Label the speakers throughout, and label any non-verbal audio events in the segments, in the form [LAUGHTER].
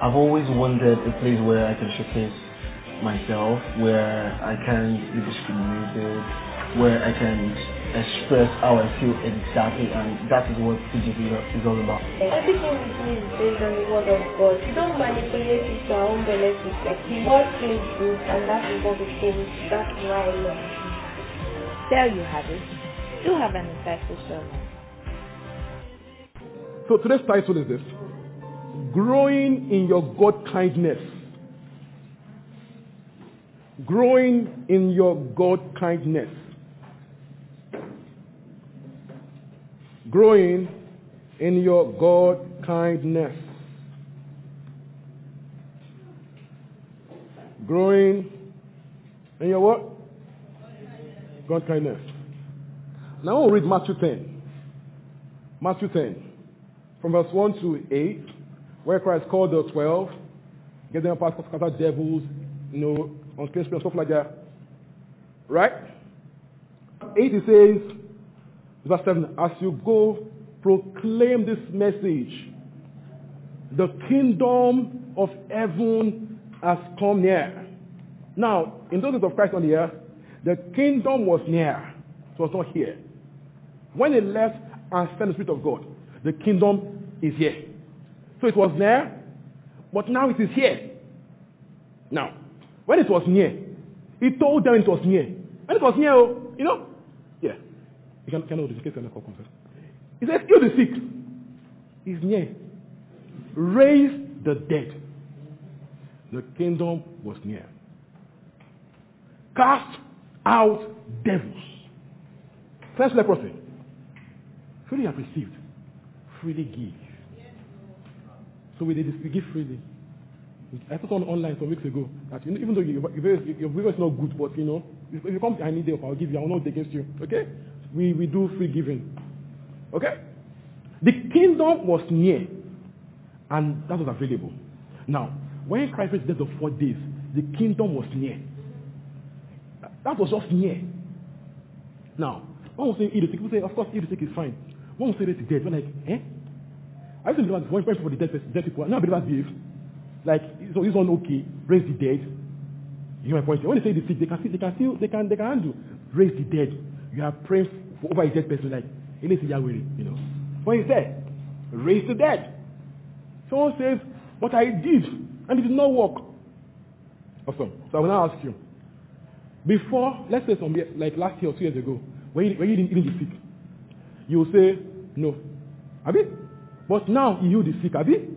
Speaker 1: I've always wanted a place where I can showcase myself, where I can be discriminated, where I can express how I feel exactly, and that is what TGC is all about.
Speaker 2: Everything we do is based on the word of God. We don't manipulate it to our own benefit. Like the word feels good, and that is what we think. That's why I love it.
Speaker 3: There you have it. Do have an insightful sermon.
Speaker 4: So today's title is this Growing in your God kindness. Growing in your God kindness. Growing in your God kindness. Growing in your what? God kindness. Now we'll read Matthew 10. Matthew 10. From verse 1 to 8, where Christ called the 12, get them past scatter devils, you know, unclean spirits, stuff like that. Right? 8 it says, verse 7, as you go, proclaim this message. The kingdom of heaven has come near. Now, in those days of Christ on the earth, the kingdom was near. It was not here. When he left and sent the Spirit of God, the kingdom is here. So it was there, but now it is here. Now, when it was near, he told them it was near. When it was near, oh, you know, yeah. You can, can hold this case you're not confess. He said, heal the sick. He's near. Raise the dead. The kingdom was near. Cast out devils. First leprosy. Freely have received. Freely give. So we, did, give freely. I put on online some weeks ago that you know, even though you, your, video is not good, but you know, if you come, I need help, I'll give you. I will not against you. Okay? We, we do free giving. Okay? The kingdom was near, and that was available. Now, when Christ was dead for four days, the kingdom was near. That was just near. Now, one will say eat the sick. People say, of course, eat the sick is fine. One will say it's dead. We're like, eh? I used to believe when for the dead, dead people. Now believers behave. Like, so it's not okay. Raise the dead. You know my point. When they say the sick, they can see, they can they can, they can handle. Raise the dead. You are praying for over a dead person. Like, is Yahweh, you know. When he said, raise the dead. Someone says, what I did, and it did not work. Awesome. So I will now ask you. Before, let's say some like last year or two years ago, when you, when you didn't heal the sick, you will say, no. Have you? But now you heal the sick, have you?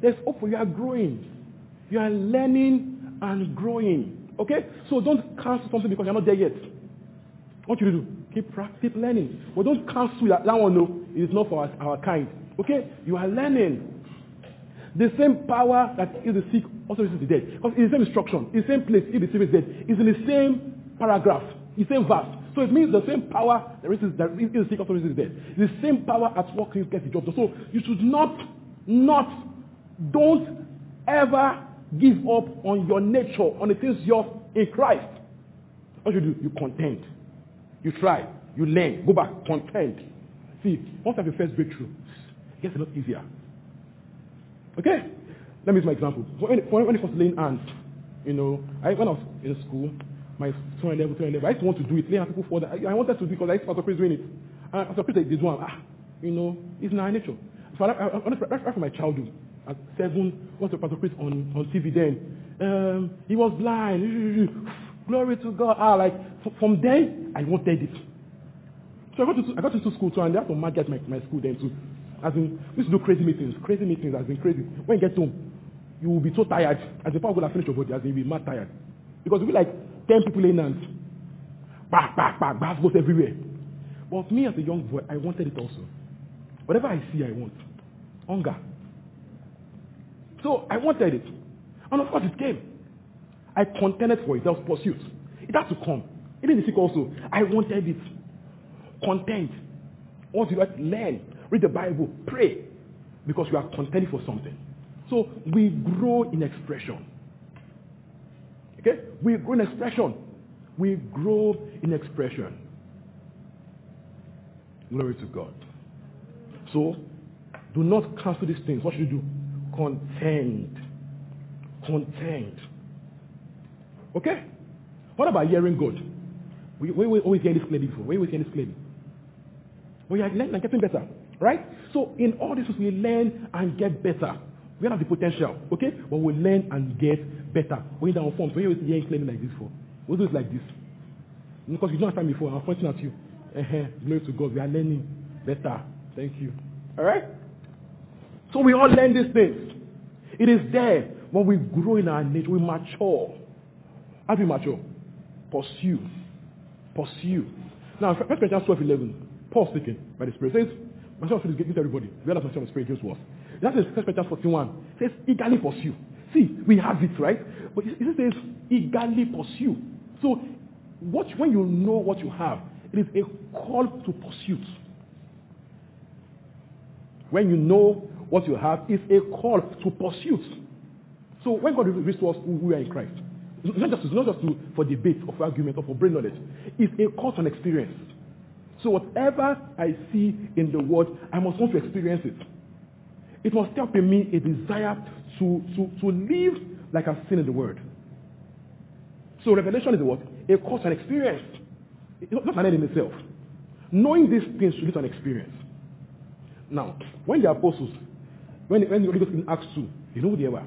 Speaker 4: There's hope for you are growing. You are learning and growing. Okay? So don't cancel something because you're not there yet. What you do? Keep keep learning. But don't cancel that, that one, no. It is not for our, our kind. Okay? You are learning. The same power that is the sick also is the dead. Because it's the same instruction, it's the same place, if the sick is dead. It's in the same paragraph, it's the same verse. So it means the same power that is that is the sick also is dead. The same power at work gets the job. So you should not, not, don't ever give up on your nature, on the things you're in Christ. What you do? You contend. You try. You learn. Go back. Contend. See, once you have your first breakthrough, it gets a lot easier. Okay? Let me use my example. When, when, when it was laying hands, you know, I, when I was in school, my 200 level, 200 level, I used to want to do it, lay people for that. I, I wanted to do it because I used to doing it. And Pastor Chris did one. Ah, you know, it's our nature. So I, I, I, right, right from my childhood, at seven, what's Pastor Chris on, on TV then? Um, he was blind. [SIGHS] Glory to God. Ah, like, from then, I wanted it. So I got, to, I got into school too, and they had to market my, my school then too. As in, we used to do crazy meetings, crazy meetings, as in crazy. When you get home, you will be so tired. As the power will have finished your body, as in you'll be mad tired. Because be like 10 people in hands. Back, back, back, back goes everywhere. But me as a young boy, I wanted it also. Whatever I see, I want. Hunger. So I wanted it. And of course it came. I contended for it. That was pursuit. It had to come. Even the sick also, I wanted it. Content. Do you like? Learn. Read the Bible. Pray. Because you are contending for something. So we grow in expression. Okay? We grow in expression. We grow in expression. Glory to God. So, do not cancel these things. What should you do? Contend. Contend. Okay? What about hearing God? We, we, always hear this clearly before. We always hear this clearly. We are learning and getting better. Right? So in all this we learn and get better. We have the potential, okay? But we learn and get better. When you're down forms, when you always hear clearly like this for, we do it like this. Because you don't understand before, I'm pointing at you. Uh-huh. Glory to God. We are learning better. Thank you. All right? So we all learn these things. It is there when we grow in our nature, we mature. How do we mature? Pursue. Pursue. Now, 1 Corinthians 12 11, Paul speaking by the Spirit says, My son is given to everybody. We are the Spirit gives to us. That is 1 Corinthians 41. It says, eagerly pursue. See, we have it, right? But it says, eagerly pursue. So, what, when you know what you have, it is a call to pursuit. When you know what you have, it's a call to pursuit. So when God reveals to us who we are in Christ, it's not just, it's not just to, for debate or for argument or for brain knowledge. It's a call to experience. So whatever I see in the world, I must want to experience it. It must help in me a desire to, to, to live like I've seen in the word. So revelation is what? A to an experience. It's not an end in itself. Knowing these things should lead to an experience. Now, when the apostles, when, when the Holy Ghost in Acts 2, you know who they were.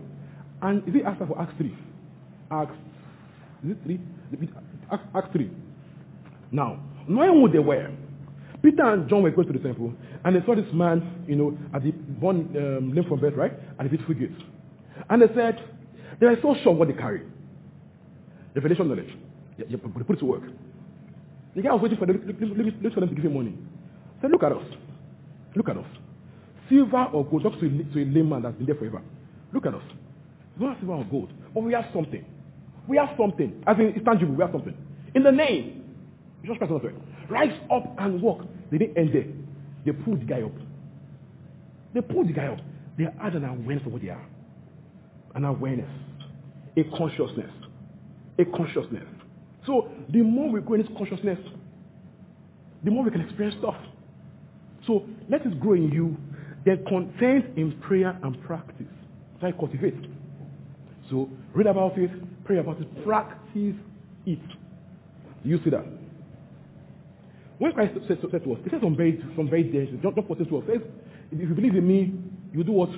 Speaker 4: And is it Acts for Acts 3? Acts, is it 3? Acts, Acts 3. Now, knowing who they were, Peter and John were going to the temple, and they saw this man, you know, at the born um, from birth, right? At the beautiful gate. And they said, they were so sure what they carry. Revelation knowledge. Yeah, they put it to work. The guy was waiting for them, look for them to give him money. He said, look at us. Look at us. Silver or gold, to a, to a lame man that's been there forever. Look at us. We don't have silver or gold, but we have something. We have something. As in, it's tangible, we have something. In the name, Jesus Christ Nazareth, rise up and walk. They didn't end there. They pulled the guy up. They pulled the guy up. They had an awareness of what they are. An awareness. A consciousness. A consciousness. So the more we grow in this consciousness, the more we can experience stuff. So let it grow in you, then content in prayer and practice. Try cultivate. So read about it, pray about it, practice it. You see that? When Christ said, said to us, he said some very, some very dangerous. John 14, 12 says, if you believe in me, you do what?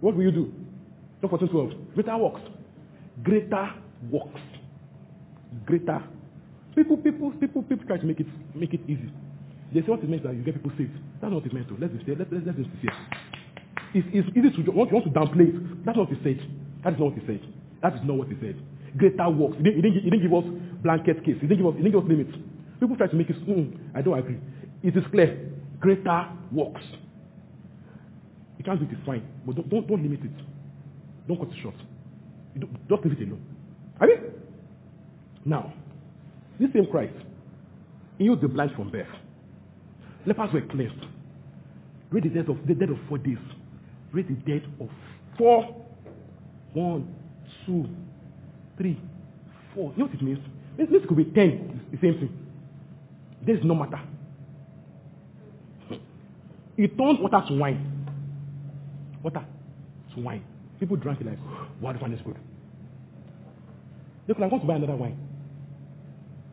Speaker 4: What will you do? John 14, 12. Greater works. Greater works. Greater. People, people, people, people try to make it, make it easy. They say what it means that you get people saved. That's not what it meant to. Let's be sincere. Let's, let's, let's be sincere. It's, it's easy to, want, you want to downplay it. That's not what he said. That is not what he said. That is not what he said. Greater works. He didn't, he didn't, he didn't give us blanket case. He didn't give us, he didn't give us limits. People try to make it, mm, I don't agree. It is clear. Greater works. You can't do it, it's fine. But don't, don't, don't limit it. Don't cut it short. Just leave it alone. I mean, now, this same Christ, he healed the blind from birth. Lepers were cleansed. Read the dead of the dead of four days. Read the dead of four. One, two, three, four. You know what it means? This, could be ten. The same thing. This is no matter. He turned water to wine. Water to wine. People drank it like, wow, the wine is good. They could have gone to buy another wine.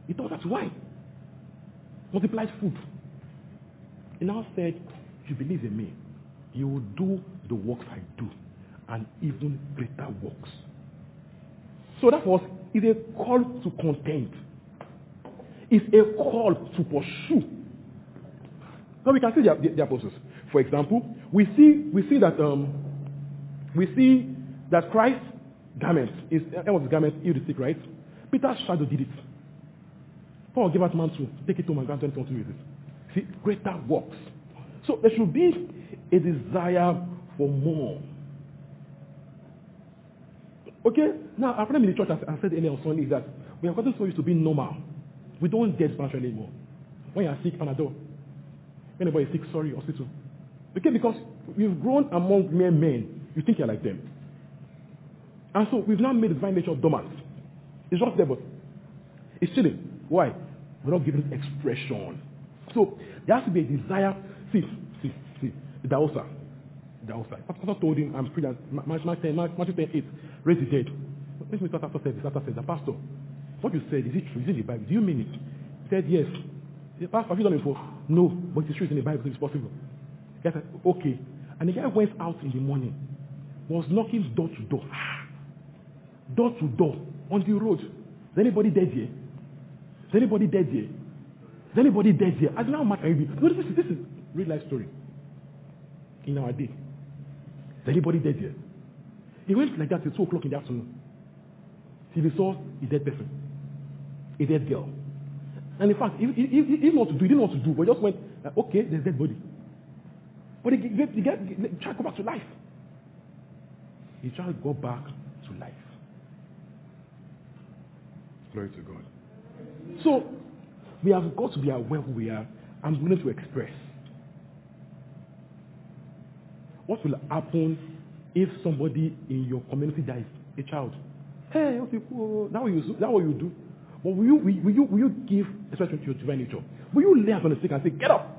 Speaker 4: He turned water to wine. Multiplied food. He now said, if you believe in me, you will do the works I do, and even greater works. So that was is a call to content. It's a call to pursue. Now we can see the, the, the apostles. For example, we see we see that um, we see that Christ's garment is end of his garment healed the sick, right? Peter's shadow did it. Paul gave out man to take it home and grant something with it. See, greater works. So there should be a desire for more. Okay? Now, our problem in the church, as I said earlier on Sunday, is that we have gotten so used to being normal. We don't get spiritual anymore. When you are sick, Panadol. When anybody sick, sorry, hospital. Okay, because we've grown among mere men. You think you're like them. And so we've now made the divine nature dormant. It's just there, but it's chilling. Why? We're not giving expression. So there has to be a desire. See, see, see. The Daosa. Daosa. Pastor told him, I'm free. Matthew 10, Matthew 10, 8. Raise the dead. Let me start after this. After said, the pastor, what you said, is it true? Is it in the Bible? Do you mean it? He said, yes. The pastor, have you done it before? No, but it's true. It's in the Bible. It's possible. He said, okay. And the guy went out in the morning, was knocking door to door. [SIGHS] Door to door on the road. Is anybody dead here? Is anybody dead here? Is anybody dead here? I don't know how much I. No, this is, this is real life story. In our day. Is anybody dead here? He went like that till 2 o'clock in the afternoon. Till he saw a dead person. A dead girl. And in fact, he, he, he, he didn't what to do. He didn't what to do. But just went, uh, okay, there's dead body. But he, he, he, he tried to go back to life. He tried to go back to life. Glory to God. So, we have got to be aware who we are and willing to express. What will happen if somebody in your community dies? A child. Hey, oh, what you that what you do. But will you will you will you give expression to your divine nature? Will you lay hands on the sick and say, Get up?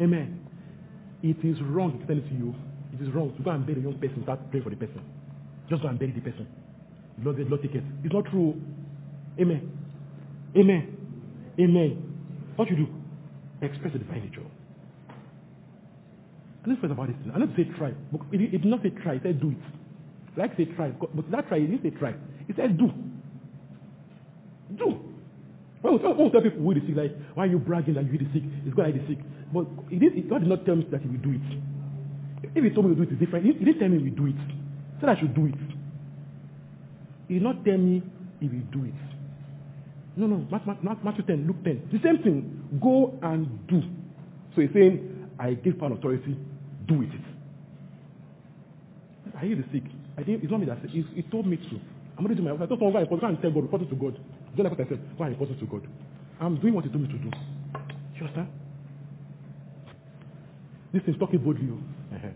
Speaker 4: Amen. It is wrong to tell it to you. It is wrong to go and bury a young person without praying for the person. Just go and bury the person. Lord, Lord take it. It's not true. Amen. Amen. Amen. What you do? Express the divine nature. Let's first about this. I don't say try. It, it did not say try. It said do it. Like say try. But that try, it didn't say try. It said do. Do. When we, tell, we people who is sick, like, why are you bragging that you the sick? It's God that is sick. But it did, God did not tell me that he will do it. If he told me to do it, it's different. He, didn't tell me he will do it. He said I should do it. He did not tell me he will do it. No, no, Matthew 10, Luke 10. The same thing. Go and do. So he's saying, I give power authority, do it. I hear the sick. I think it's not me that said, he, he told me to. I'm going to do my I just want to go and tell God, report it to God. Don't like what I said. Go and report it to God. I'm doing what he told me to do. You understand? This is talking boldly. Uh-huh.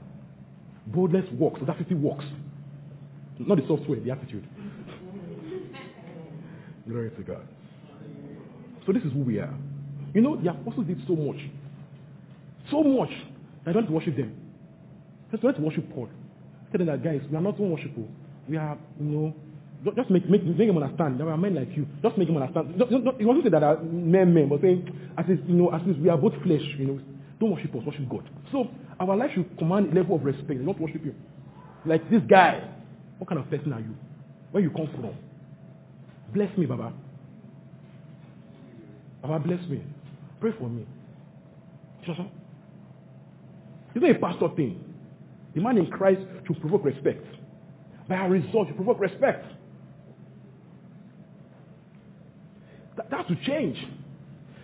Speaker 4: Boldness works. Audacity works. Not the software, the attitude. Glory to God. So this is who we are. You know, the apostles did so much. So much that I don't worship them. I just want to worship Paul. Tell that guys, we are not one worshipful. Oh. We are, you know, just make, make, make them understand. There are men like you. Just make him understand. It wasn't say that are men, men, but saying, as is, you know, as is, we are both flesh, you know. Don't worship us, worship God. So our life should command a level of respect, not worship you. Like this guy, what kind of person are you? Where you come from? Bless me, Baba. Baba, bless me. Pray for me. It's not a pastor thing. The man in Christ should provoke respect. By our result, you provoke respect. That, that's to change.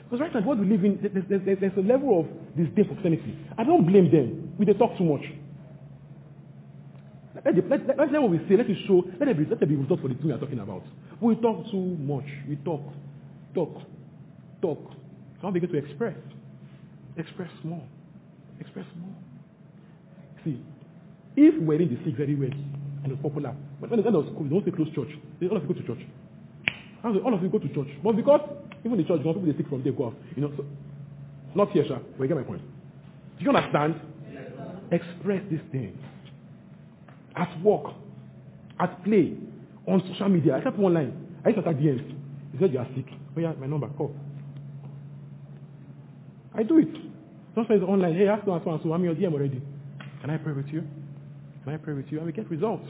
Speaker 4: Because right now, what we live in, there's, there's, there's a level of disdain for Christianity. I don't blame them. We they talk too much. Let, let, let, let, let what we say, let it show, let it be, let it be results for the thing we are talking about. We talk too much. We talk, talk, talk. Now begin to express. Express more. Express more. See, if we're in the sick very well and it's popular, but when it's end of school, we don't say close church. They all of you go to church. All of you go to church. But because even the church, know, people they sick from there go off. You know, so, not here, sir. But you get my point. Do you understand? Express these things. At work, at play, on social media. I kept one line. I used to attack DMs. He said you are sick. Oh yeah, my number, call. I do it. Sometimes online, hey, ask and so and so, I'm your DM already. Can I pray with you? Can I pray with you? And we get results.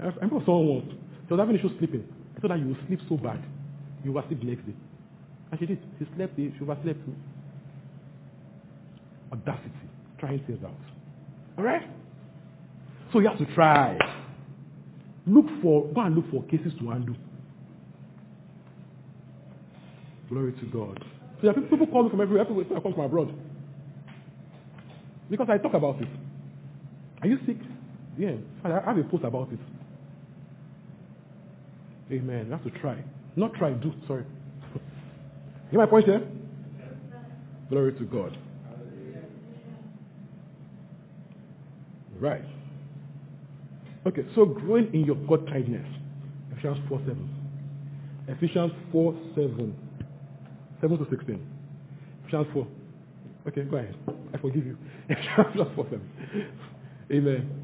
Speaker 4: I remember someone once, she was having issues sleeping. I thought that you will sleep so bad. You will sleep the next day. And she did. She slept, she overslept. Audacity. Trying things out. Alright? So you have to try. Look for, go and look for cases to undo. Glory to God. So there people call me from everywhere. People come from abroad. Because I talk about it. Are you sick? Yeah, I have a post about it. Amen. You have to try. Not try, do. Sorry. [LAUGHS] Get my point here? Glory to God. Right. Okay, so growing in your God kindness. Ephesians 4 7. Ephesians 4 7. 7 to 16. Ephesians 4. Okay, go ahead. I forgive you. [LAUGHS] Ephesians 4 7. Amen.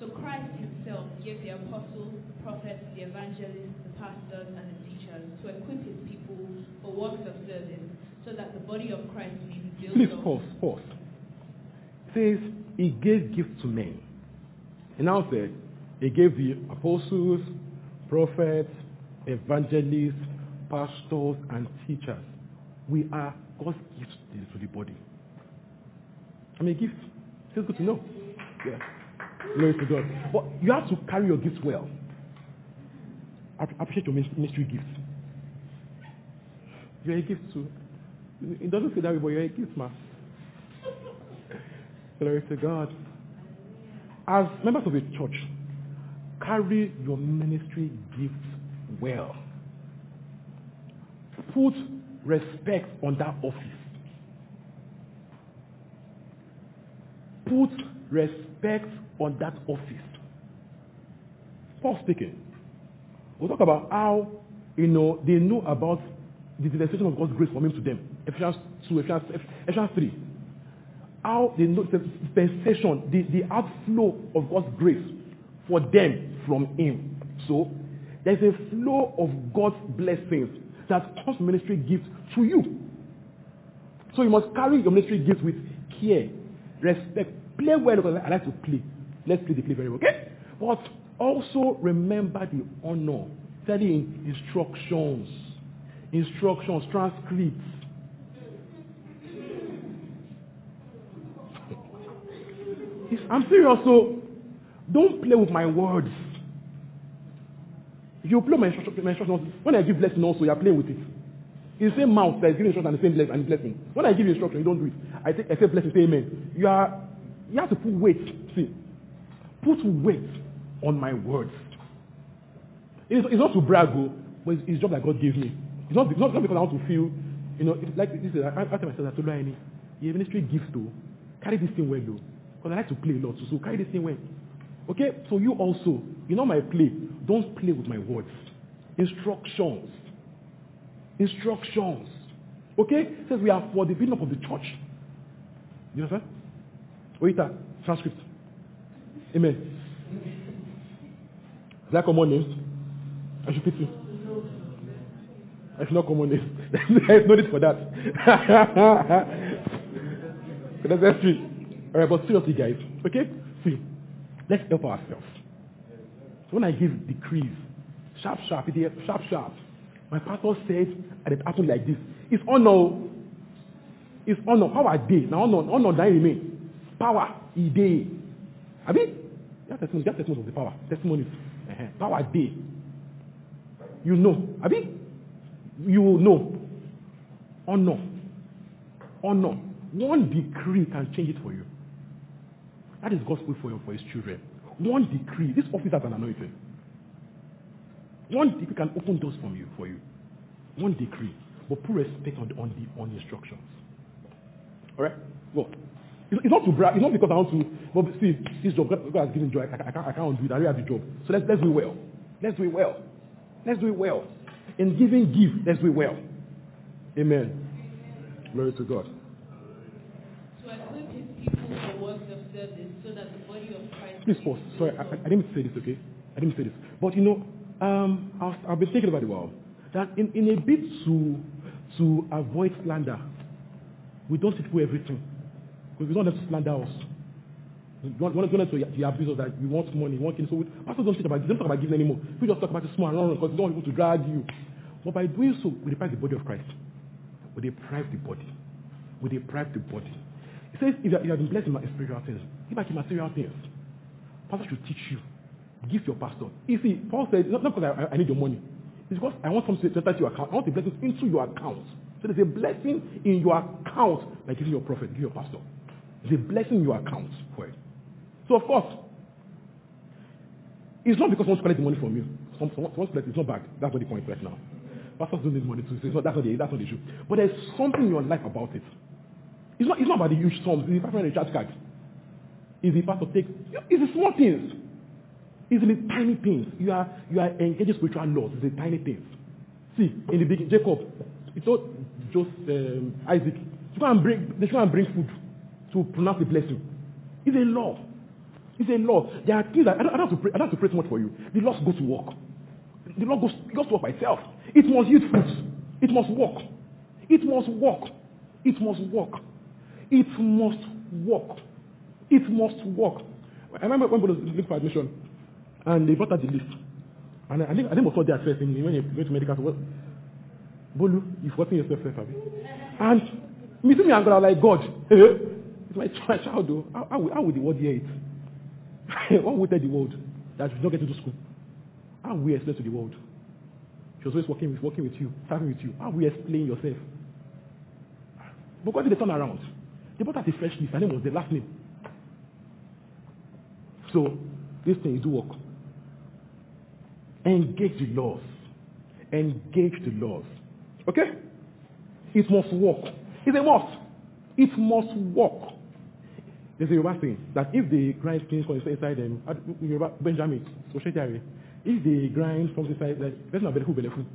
Speaker 5: So Christ himself gave the apostles, the prophets, the evangelists, the pastors, and the teachers to equip his people for works of service, so that the body of Christ may be built
Speaker 4: Please
Speaker 5: up.
Speaker 4: pause, pause. It says he gave gifts to men. He now said he gave the apostles, prophets, evangelists, pastors, and teachers. We are God's gifts to the body. I mean, gifts. It's good to know. Yeah. Glory to God. But you have to carry your gifts well. I Appreciate your ministry gifts. You're a gift too. It doesn't say that but you're a gift, man. [LAUGHS] Glory to God. As members of a church, carry your ministry gifts well. Put respect on that office. Put respect on that office. Paul speaking. We'll talk about how, you know, they know about the dispensation of God's grace from him to them. Ephesians 2, Ephesians, Ephesians 3. How they know the dispensation, the, the outflow of God's grace for them from him. So, there's a flow of God's blessings that comes ministry gifts to you. So you must carry your ministry gifts with care, respect. Play well because I like to play. Let's play the play very well, okay? But also remember the honor. Studying instructions, instructions, transcripts. [LAUGHS] I'm serious, so don't play with my words. You play my instructions, my instructions, when I give blessing also, you are playing with it. It's the same mouth that is giving instruction and the same blessing. When I give you instruction, you don't do it. I take I say blessing, say amen. You are you have to put weight. See, put weight on my words. It's, it's not to brag, oh, but it's, it's job that God gave me. It's not, it's not, not because I want to feel, you know, it's like this is I, I tell myself that to learn any your ministry gift to carry this thing well though. Because I like to play a lot, so, so carry this thing well. Okay? So you also, you know my play. Don't play with my words. Instructions. Instructions. Okay? It says we are for the building up of the church. You understand? Wait, that transcript. Amen. Is that common names? I should pity. I should not common names. [LAUGHS] There's no need for that. [LAUGHS] That's that's true. Alright, but seriously guys, okay? See, let's help ourselves. So when I give decrees, sharp, sharp, it is sharp, sharp. My pastor said, and it happened like this. It's honor. It's honor. Power day. Now honor, honor that remain. Power, day. Abi? That testimony, that testimony of the power. Testimonies. Uh-huh. Power day. You know. Abi? You will know. Honor. Honor. One decree can change it for you. That is gospel for, you, for his children. One decree. This office has an anointing. One decree can open doors from you for you. One decree. But put respect on the, on the, on the instructions. Alright? Well, it's, not to brag. It's not because I want to. But see, this job, God, God has given joy. I, I, I, can't, I can't do it. I really have the job. So let's, let's do it well. Let's do it well. Let's do it well. In giving, give. Let's do it well. Amen. Glory to God.
Speaker 5: To equip his people for works of service, so that the body of Christ
Speaker 4: Please pause. Sorry, I. I didn't say this, okay? I didn't say this. But you know, um, I was, I've been thinking about it a while. That in, in a bit to to avoid slander, we don't tell people everything. Because we don't have to slander us. We we want to to the abuse us that. We want money, we want things. So we, pastors don't about, don't talk about giving anymore. We just talk about it small and because we don't want to drag you. But by doing so, we deprive the body of Christ. We deprive the body. We deprive the body. He says, if you have been blessed in spiritual things, give back in material things. Pastor should teach you. Give your pastor. You see, Paul said, not, not because I, I need your money. It's because I want something to enter your account. I want the blessings into your account. So there's a blessing in your account by giving your prophet, giving your pastor. There's a blessing in your account for it. So of course, it's not because someone's collecting money from you. Some, someone, someone's collecting, it's not bad. That's not the point right now. Pastors don't need money too. So it's not, that's, not the, that's not the issue. But there's something in your life about it. It's not, it's not about the huge sums. It's the pastor recharge card. Is the pastor take? It's the small things. It's the tiny things. You are you are engaging spiritual laws. It's the tiny things. See, in the beginning, Jacob, he told Joseph, um, Isaac, to go and bring, they should and bring food to pronounce the blessing. It's a law. It's a law. There are things that I don't, I don't have to pray. I don't have to pray so much for you. The laws goes to work. The law goes, goes to work by itself. It must yield fruits. It must work. It must work. It must work. It must work. It must work. I remember when we was looking for admission, and they brought out the list. And I think I think was not there first when you went to medical school. Bolu, you've forgotten yourself first, have you? And me see me God, like God, eh? My, [LAUGHS] child. How, how, how would the world hear it? [LAUGHS] what would tell the world that you don't get into school? How will explain to the world? She was always working with working with you, serving with you. How will you explain yourself? But what did they turn around? They brought out a fresh list, and it was the last name. So this thing do work. Engage the laws. Engage the laws. Okay? It must work. It's a must. It must work. There's a Yoruba thing that if the grind things inside them, Yoruba, Benjamin, theory, if the grind comes inside, person are who benefit.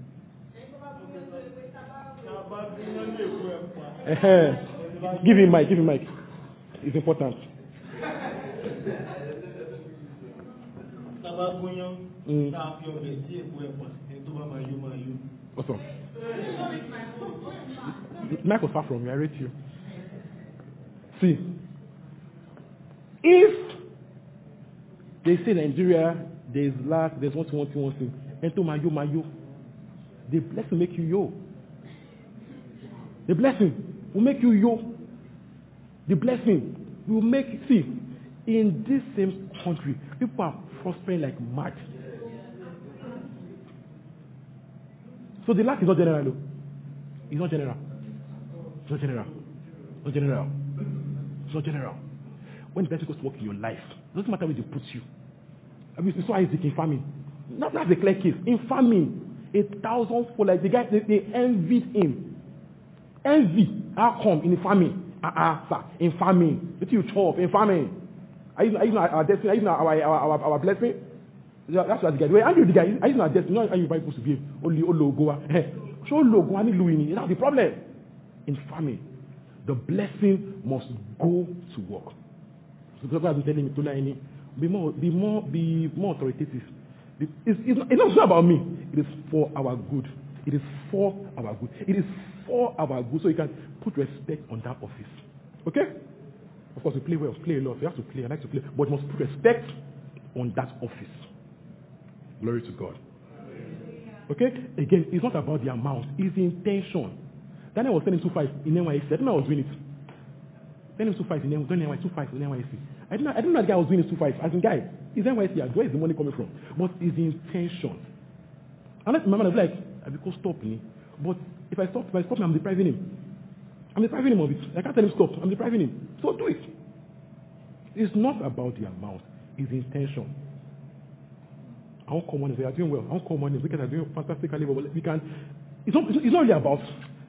Speaker 4: Uh-huh. Give him mic, give him mic. It's important. Mm. What's up? Mike was far from me, I rate you. See, if they say Nigeria, there's lack, there's one thing, one thing, and to mayo, mayo, the blessing make you yo. The blessing will make you yo. The blessing will make, see, in this same country, people are prospering like mad. So the lack is not general. It's not general. It's not general. It's not general. It's not general. When the blessing goes to work in your life, it doesn't matter where they put you. I mean, it's so Isaac in famine. Not that's a clear case. In famine, a thousand for like the guy they, they envied him. Envy. How come in famine? Ah, uh, uh, sir, in famine. What you chop in famine? Are you, are you not our destiny? Are you not our, our, our, our blessing? That's what the guy. Wait, Andrew, the guy, are you not destiny? Are you supposed to be only logo? Show logo, and Louis. That's the problem. In famine, the blessing must go to work. So been telling me to learn be more, be more, be more authoritative. It's, it's, not, it's not about me. It is for our good. It is for our good. It is for our good. So you can put respect on that office. Okay? Of course, we play well, play a lot. We have to play. I like to play, but you must put respect on that office. Glory to God. Okay? Again, it's not about the amount, it's the intention. Daniel was telling selling 2.5 in NYSC. I didn't I was doing it. Daniel 2.5 in NYSC, 2.5 in NYSC. I didn't know, I didn't know that guy was doing his 2.5. As in, guy, is NYSC, where is the money coming from? But it's the intention. And let my man was like, I will stop me. But if I stop, if I stop him, I'm depriving him. I'm depriving him of it. I can't tell him stop. I'm depriving him. So do it. It's not about the amount. It's intention. I won't call money. They are doing well. I won't call money. Because are doing fantastically well. We can. It's not, it's not really about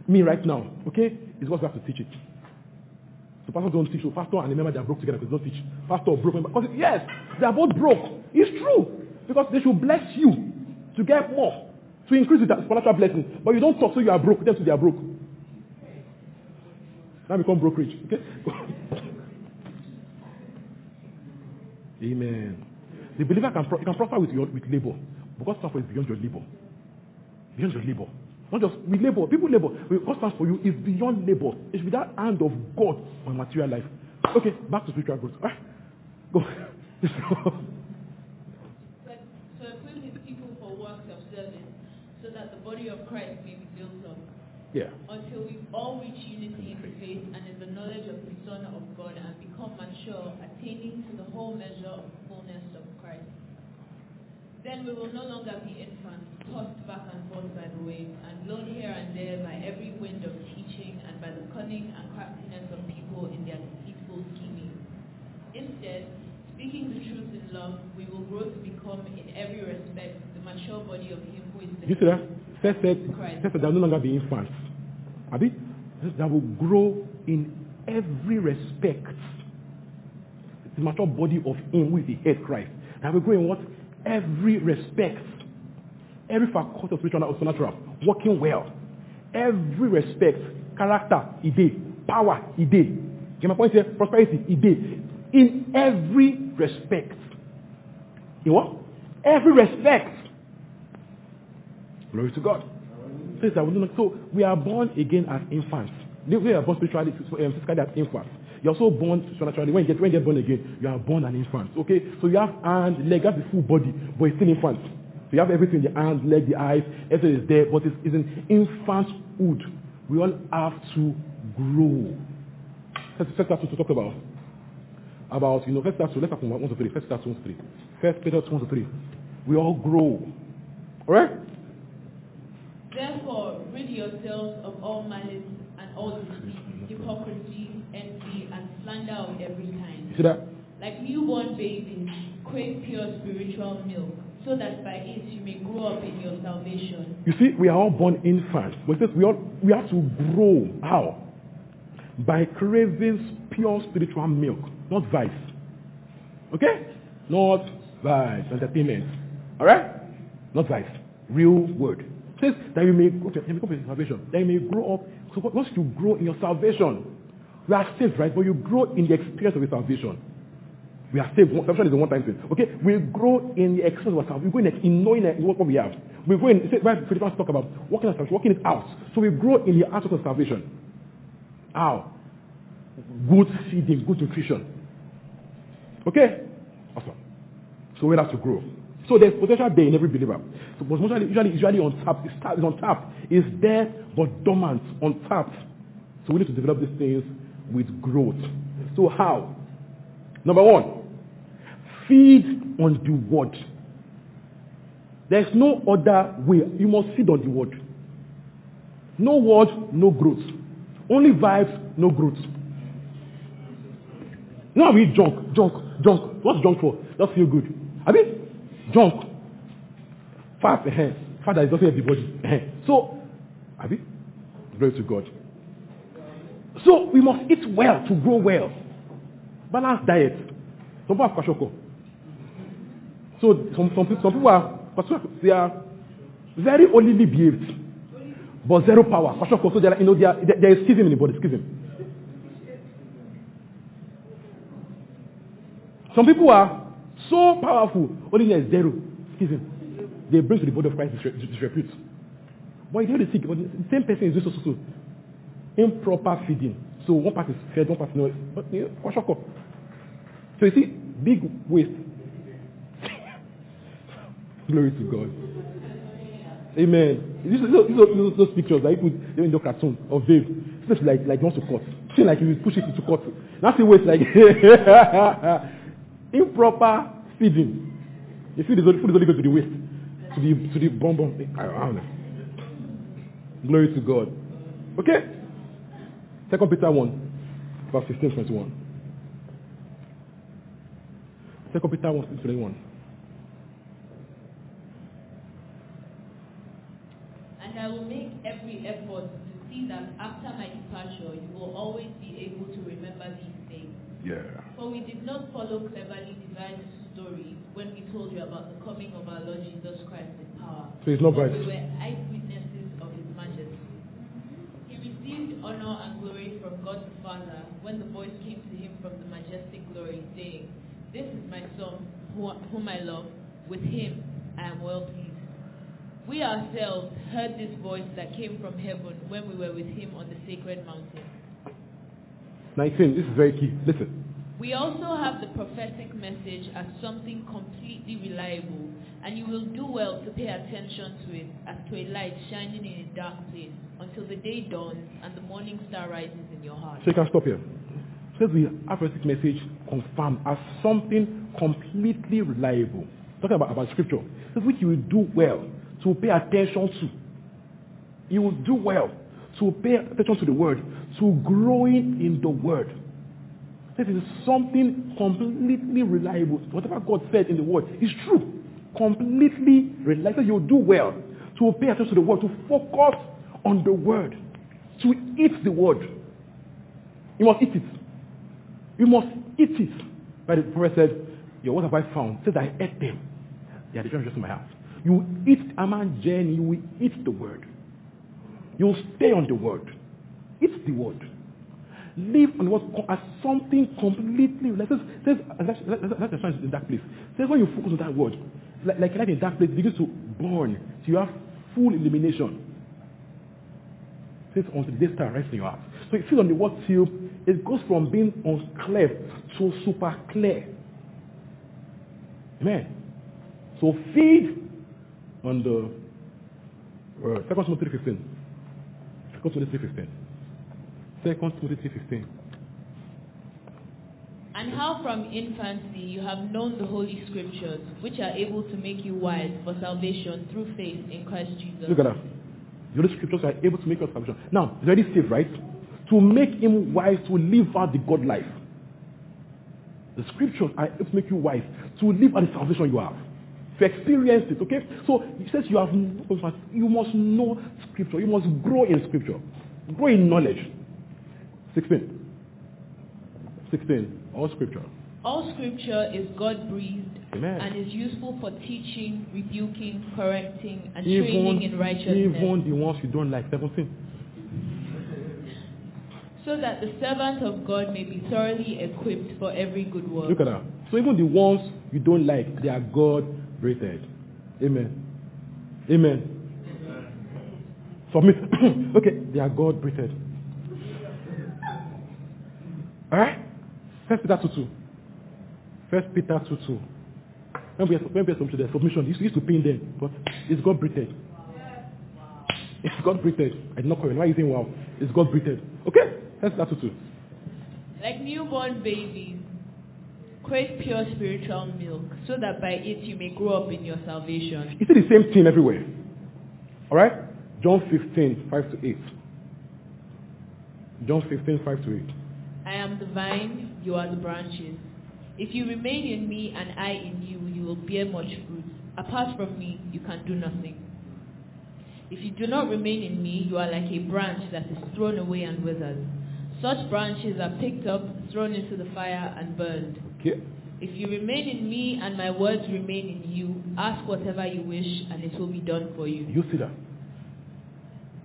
Speaker 4: me right now. Okay? It's what we have to teach it. Pastors don't teach. So pastor and the member they are broke together because they don't teach. Pastor broke member. Because yes, they are both broke. It's true. Because they should bless you to get more. To increase the spiritual blessing. But you don't talk so you are broke. Them so they are broke. Now become brokerage. Okay? [LAUGHS] Amen. The believer can, pro- can prosper with your with labor. Because stuff is beyond your labor. Beyond your labor. Not just with labor. People labor. What stands for you is beyond labor. It should be that hand of God on material life. Okay, back to spiritual growth. Ah, go.
Speaker 5: To equip his people for works of service, so that the body of Christ may be built up,
Speaker 4: Yeah.
Speaker 5: until we all reach unity in the faith and in the knowledge of the Son of God and become mature, attaining to the whole measure of the fullness of Christ. Then we will no longer be infants, tossed back and forth by the waves, and blown here and there by every wind of teaching and by the cunning and craftiness of people in their deceitful scheming. Instead, speaking the truth in love, we will grow to become in every respect the mature body of him who is the
Speaker 4: You see that? Said,
Speaker 5: Christ.
Speaker 4: first said there will no longer be infants. Abi? That will grow in every respect. The mature body of him who is the head Christ. That will grow in what? Every respect. Every faculty of spiritual and supernatural. Working well. Every respect. Character, ide. Power, ide. Get my point here? Prosperity, ide. In every respect. In what? Every respect. Glory to God. So we are born again as infants. We we are born spiritually, um, physically as infants. You're also born supernaturally. When you, get, when you get born again, you are born an infant. Okay? So you have hands, leg, you have the full body, but it's still infant. So you have everything, the hands, leg, the eyes, everything is there, but it's, it's in infanthood. We all have to grow. First, first start to talk about. About, you know, first start to, let's start from 1 to 3. First start 1 to 3. First Peter 1 to 3. We all grow. Alright?
Speaker 5: Therefore, rid yourselves of all malice and all deceit, hypocrisy, envy, and slander of every
Speaker 4: You
Speaker 5: kind.
Speaker 4: see that?
Speaker 5: Like newborn babies, crave pure spiritual milk, so that by it you may grow up in your salvation.
Speaker 4: You see, we are all born infants, but says we, all, we have to grow. How? By craving pure spiritual milk, not vice. Okay? Not vice, entertainment. Alright? Not vice. Real word. It says that you may, okay, you may come in salvation. That you may grow up. So what- once you grow in your salvation, we are saved, right? But you grow in the experience of your salvation. We are saved. Salvation is a one-time thing. Okay? We grow in the experience of salvation. We grow in, in knowing what we have. We grow in, say, right, Philippians talk about working on salvation, working it out. So we grow in the aspect of salvation. How? Good feeding, good nutrition. Okay? Awesome. So we have to grow. So there's potential there in every believer. So but usually, usually, on tap. It's, tap, on tap. It's there but dormant, untapped. So we need to develop these things with growth. So how? Number one, feed on the word. There's no other way. You must feed on the word. No word, no growth. Only vibes, no growth. How we eat junk, junk, junk. What's junk for? Just feel good. I mean, junk. Fat, eh, fat that is doesn't help the body. eh. So, I mean, glory to God. So we must eat well to grow well. Balanced diet. Some people have kwashiorkor. So some, some, people- some people are, they are very only behaved, but zero power. Kwashiorkor, so they're, you know, there there is schism in the body, schism. Some people are so powerful, only there is zero schism. They bring to the body of Christ disre- disrepute. But you know the sick, the same person is so, so, so. Improper feeding. So one part is fed, one part is not. But. So you see, big waste. [LAUGHS] Glory to God. Amen. These, these, those, pictures that you put in the cartoon of Dave. It's like like wants to cut. Feel like you push it into cut. That's the waste like [LAUGHS] improper feeding. You see, the food is only going to the waste, to the to the bomb. I don't know. Glory to God. Okay. Second Peter one, verse 15, 21. Second Peter 1, 21.
Speaker 5: And I will make every effort to see that after my departure you will always be able to remember these things.
Speaker 4: Yeah.
Speaker 5: For we did not follow cleverly devised stories when we told you about the coming of our Lord Jesus Christ in power.
Speaker 4: So it's not
Speaker 5: But
Speaker 4: right.
Speaker 5: we were eyewitnesses of his majesty. He received honor and glory from God the Father when the voice came to him from the majestic glory, saying, This is my son, who- whom I love. With him I am well pleased. We ourselves heard this voice that came from heaven when we were with him on the sacred mountain.
Speaker 4: 19. This is very key. Listen.
Speaker 5: We also have the prophetic message as something completely reliable And you will do well to pay attention to it as to a light shining in a dark place until the day dawns and the morning star rises in your heart.
Speaker 4: So you can stop here. Says the apostolic message confirmed as something completely reliable. Talking about, about scripture. Says which you will do well to pay attention to. You will do well to pay attention to the word, to growing in the word. This is something completely reliable. Whatever God said in the word is true. Completely reliable. You will do well to pay attention to the word, to focus on the word, to eat the word. You must eat it. You must eat it. But the prophet said, Your what have I found? Said I ate them. The treasures in my house. You eat Aman Jenny, you will eat the word. You stay on the word. Eat the word. Live on what as something completely like says, says that's, that's, that's in that place. Says when you focus on that word, like, like light in that place begins to burn. So you have full illumination. Says until the day star rises in your heart. So you feel on the word till it goes from being unclear to super clear. Amen. So feed on the word. Second Timothy 3.15. Second Timothy 3.15. Second Timothy 3.15.
Speaker 5: And how from infancy you have known the Holy Scriptures, which are able to make you wise for salvation through faith in Christ Jesus.
Speaker 4: Look at that. The Holy Scriptures are able to make us salvation. Now, it's already saved, right? To make him wise to live out the God life. The scriptures are able to make you wise to live out the salvation you have. To experience it, okay? So he says you have you must know scripture. You must grow in scripture. Grow in knowledge. 16. 16. All scripture.
Speaker 5: All scripture is God breathed
Speaker 4: Amen.
Speaker 5: and is useful for teaching, rebuking, correcting, and
Speaker 4: Even,
Speaker 5: training in righteousness,
Speaker 4: even the ones you don't like. 17.
Speaker 5: so that the servant of God may be thoroughly equipped for every good work.
Speaker 4: Look at that. So even the ones you don't like, they are God rated. Amen. Amen. Submit. [COUGHS] okay, they are God rated. Alright? First Peter 2 2. First Peter 2 2. When we have, when we have to submission, you used to pin them, but it's God breathed. It's God breathed. I did not you. Why are you saying wow? It's God breathed. Okay? First Peter 2 2.
Speaker 5: Like newborn babies, crave pure spiritual milk, so that by it you may grow up in your salvation.
Speaker 4: You see the same thing everywhere. Alright? John 15, 5 to 8. John 15, 5 to 8.
Speaker 5: I am the vine, you are the branches. If you remain in me and I in you, you will bear much fruit. Apart from me, you can do nothing. If you do not remain in me, you are like a branch that is thrown away and withers. Such branches are picked up, thrown into the fire, and burned.
Speaker 4: Okay?
Speaker 5: If you remain in me and my words remain in you, ask whatever you wish, and it will be done for you.
Speaker 4: You see that?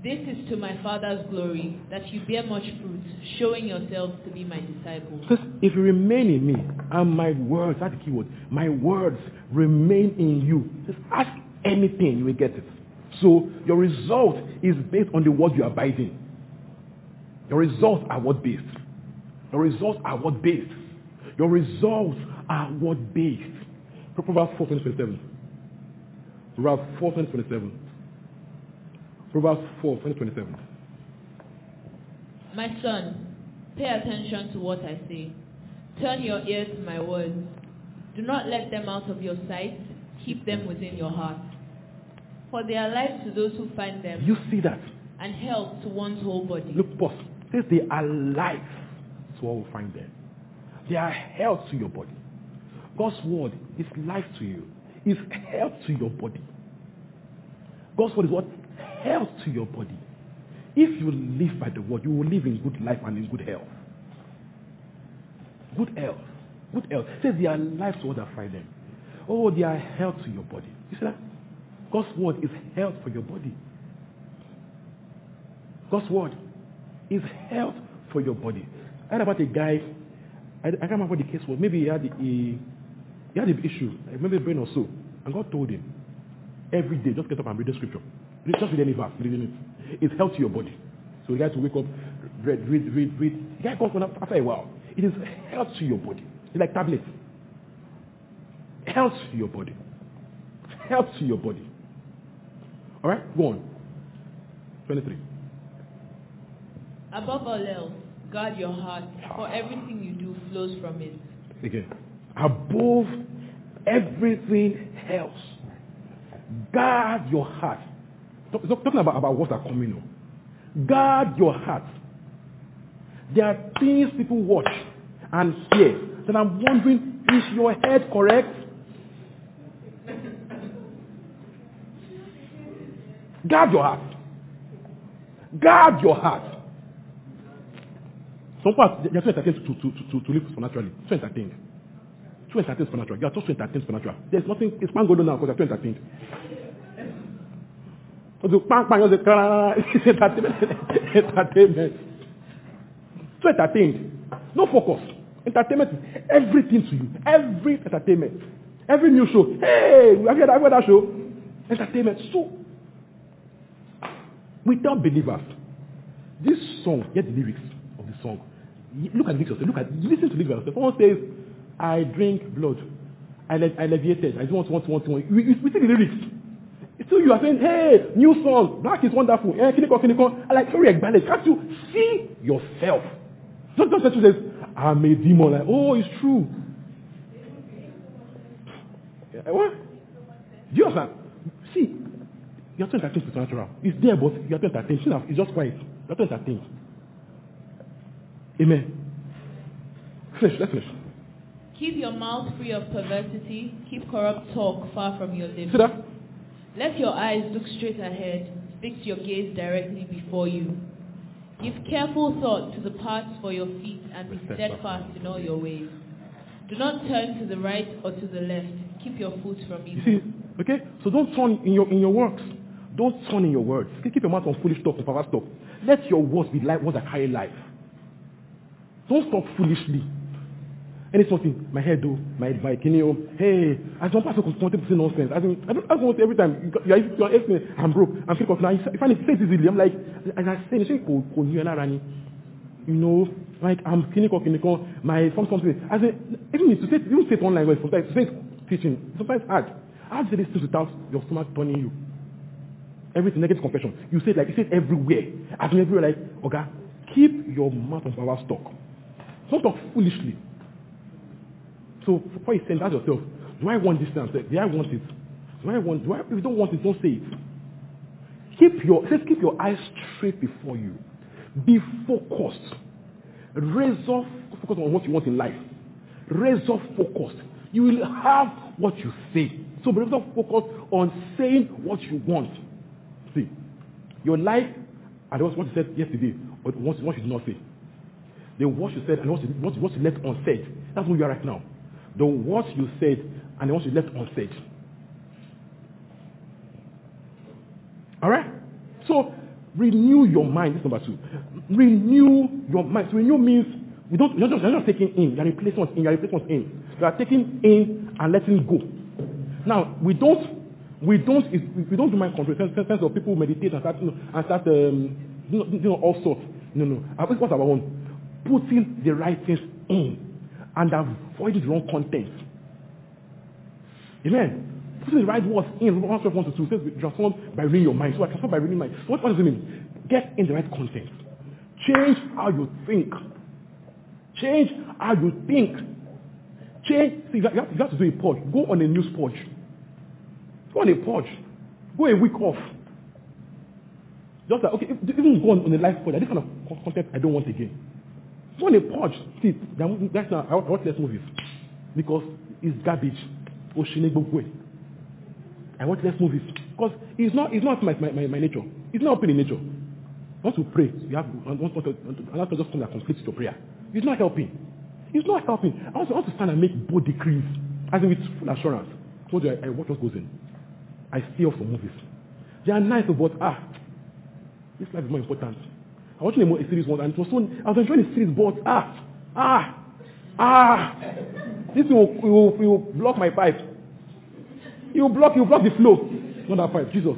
Speaker 5: This is to my Father's glory, that you bear much fruit, showing yourselves to be my disciples.
Speaker 4: If you remain in me and my words, that's the key word, my words remain in you, just ask anything, you will get it. So your result is based on the word you are abiding. Your results are what based. Your results are what based. Your results are word based. Proverbs 4, 27. Proverbs 4, 27. Proverbs 4, 27.
Speaker 5: My son, pay attention to what I say. Turn your ear to my words. Do not let them out of your sight. Keep them within your heart. For they are life to those who find them,
Speaker 4: You see that?
Speaker 5: and health to one's whole body.
Speaker 4: Look, pause. Says they are life to all who find them. They are health to your body. God's word is life to you. Is health to your body. God's word is what? Health to your body. If you live by the word, you will live in good life and in good health. Good health. Good health. Says they are life to all that them. Oh, they are health to your body. You see that? God's word is health for your body. God's word is health for your body. I heard about a guy, I, I can't remember what the case was. Maybe he had, a, he had an issue, maybe a brain or so. And God told him, every day, just get up and read the scripture. Just read any verse, reading it. It's health to your body. So the guy to wake up, read, read, read, read. The guy comes after, after a while. It is health to your body. It's like tablets. Health to your body. health to your body. All right, go on. 23.
Speaker 5: Above all else, guard your heart, for ah. everything you do flows from it.
Speaker 4: Again. Above everything else, guard your heart. Talk- talk- Talking about, about what are coming now. Guard your heart. There are things people watch and hear that I'm wondering, is your head correct? Guard your heart. Guard your heart. Some parts, they are too entertained to, to, to, to, live supernaturally. Too entertained. Too entertained supernatural. You are too entertained supernatural. There's nothing, it's man going on now because you're too entertained. So the bang bang, it's entertainment. entertainment. Too entertained. No focus. Entertainment is everything to you. Every entertainment. Every new show. Hey, have have you heard that show? Entertainment. So, without believers, this song, get the lyrics song. Look at the yourself. Look at, listen to lyrics. yourself. Someone says, I drink blood. I, le- I leviated. I don't want, want, want, want. We, we, see the lyrics. Still you are saying, hey, new song, black is wonderful. Eh, kiniko, kiniko. I like, sorry, acknowledge. Can't you see yourself? Don't just you says, I'm a demon. Like, oh, it's true. Eh, What? Do you understand? See, you are too entertained supernatural. It's there, but you are too entertained. See now, It's just quiet. You are too entertained. Amen. Finish, let's finish.
Speaker 5: Keep your mouth free of perversity. Keep corrupt talk far from your lips.
Speaker 4: See that?
Speaker 5: Let your eyes look straight ahead. Fix your gaze directly before you. Give careful thought to the paths for your feet and be steadfast in all your ways. Do not turn to the right or to the left. Keep your foot from
Speaker 4: You
Speaker 5: evil.
Speaker 4: see, okay? So don't turn in your in your works. Don't turn in your words. Keep keep your mouth on foolish talk and perverse talk. Let your words be like words that carry life. Don't talk foolishly. Any something, my head do, my bike, kidney, oh, hey, I don't pass a say nonsense. I mean, I don't, I don't every time you, you are, you are asking, I'm broke, I'm sick of now. You find it says easily. I'm like, as I say, you ko ko ni na rani. You know, like I'm clinical, clinical, my some something. As a, even if to say, you say it online, well, sometimes say teaching, sometimes hard. How do you say things without your stomach turning you? Everything negative confession. You say it like you say it everywhere. As in everywhere, like, okay, keep your mouth on power stock. Don't talk foolishly. So before you send, ask yourself, do I want this thing? Do I want it? Do I want? Do I? If you don't want it, don't say it. Keep your says keep your eyes straight before you. Be focused. Razor focus on what you want in life. Razor focused. You will have what you say. So razor focused on saying what you want. See, your life, and what you said yesterday, but what, you not say. Then what you said and what you, what, what you left unsaid. That's who you are right now. The what you said and what you left unsaid. All right? So renew your mind. This is number two. Renew your mind. So renew means we don't, you're, not, you're not taking in, you're replacing what's in, you're replacing what's in. You are taking in and letting go. Now, we don't, we don't, we don't do mind control. Sense, sense of people meditate and start, you know, and start, um, you know, you know, all sorts. No, no. What's our one? Putting the right things in and avoiding the wrong content. Amen. Putting the right words in. Romans 12, 1 to 2 says transformed by renewing your mind. So I transform by renewing my mind. What, what does it mean? Get in the right content. Change how you think. Change how you think. Change. See, you have, you have to do a purge. Go on a news purge. Go on a purge. Go a week off. Just like, okay, even go on, on a life purge. This kind of content I don't want again. On a purge. See, that's now, I want, less movies. Because it's garbage. I want less movies. Because it's not, it's not my, my, my, nature. It's not open in nature. Once you pray, you have to just come and complete your prayer. It's not helping. It's not helping. I want to, to stand and make bold decrees, as in with full assurance. Told you I, I watch what goes in. I stay off from movies. They are nice, but ah, this life is more important. I watched a, series once, and it was so I was enjoying the series, but ah, ah, ah, this will, will, will block my pipe. It will block, it will block the flow. Not that pipe, Jesus. [LAUGHS]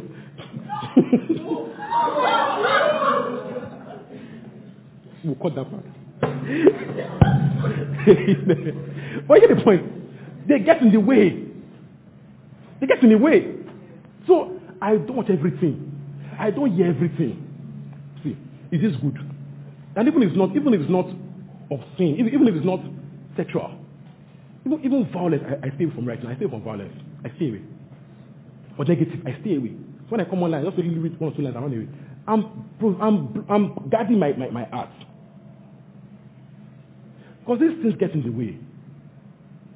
Speaker 4: we'll cut that part. [LAUGHS] but you get the point. They get in the way. They get in the way. So I don't watch everything. I don't hear everything. Is this good? And even if it's not, even if it's not obscene, even, if it's not sexual, even, even violence, I, I stay away from right now. I stay from violence. I stay away. Or negative, I stay away. When I come online, I just really read one or two lines, I run away. I'm, I'm, I'm guarding my, my, my heart. Because these things get in the way.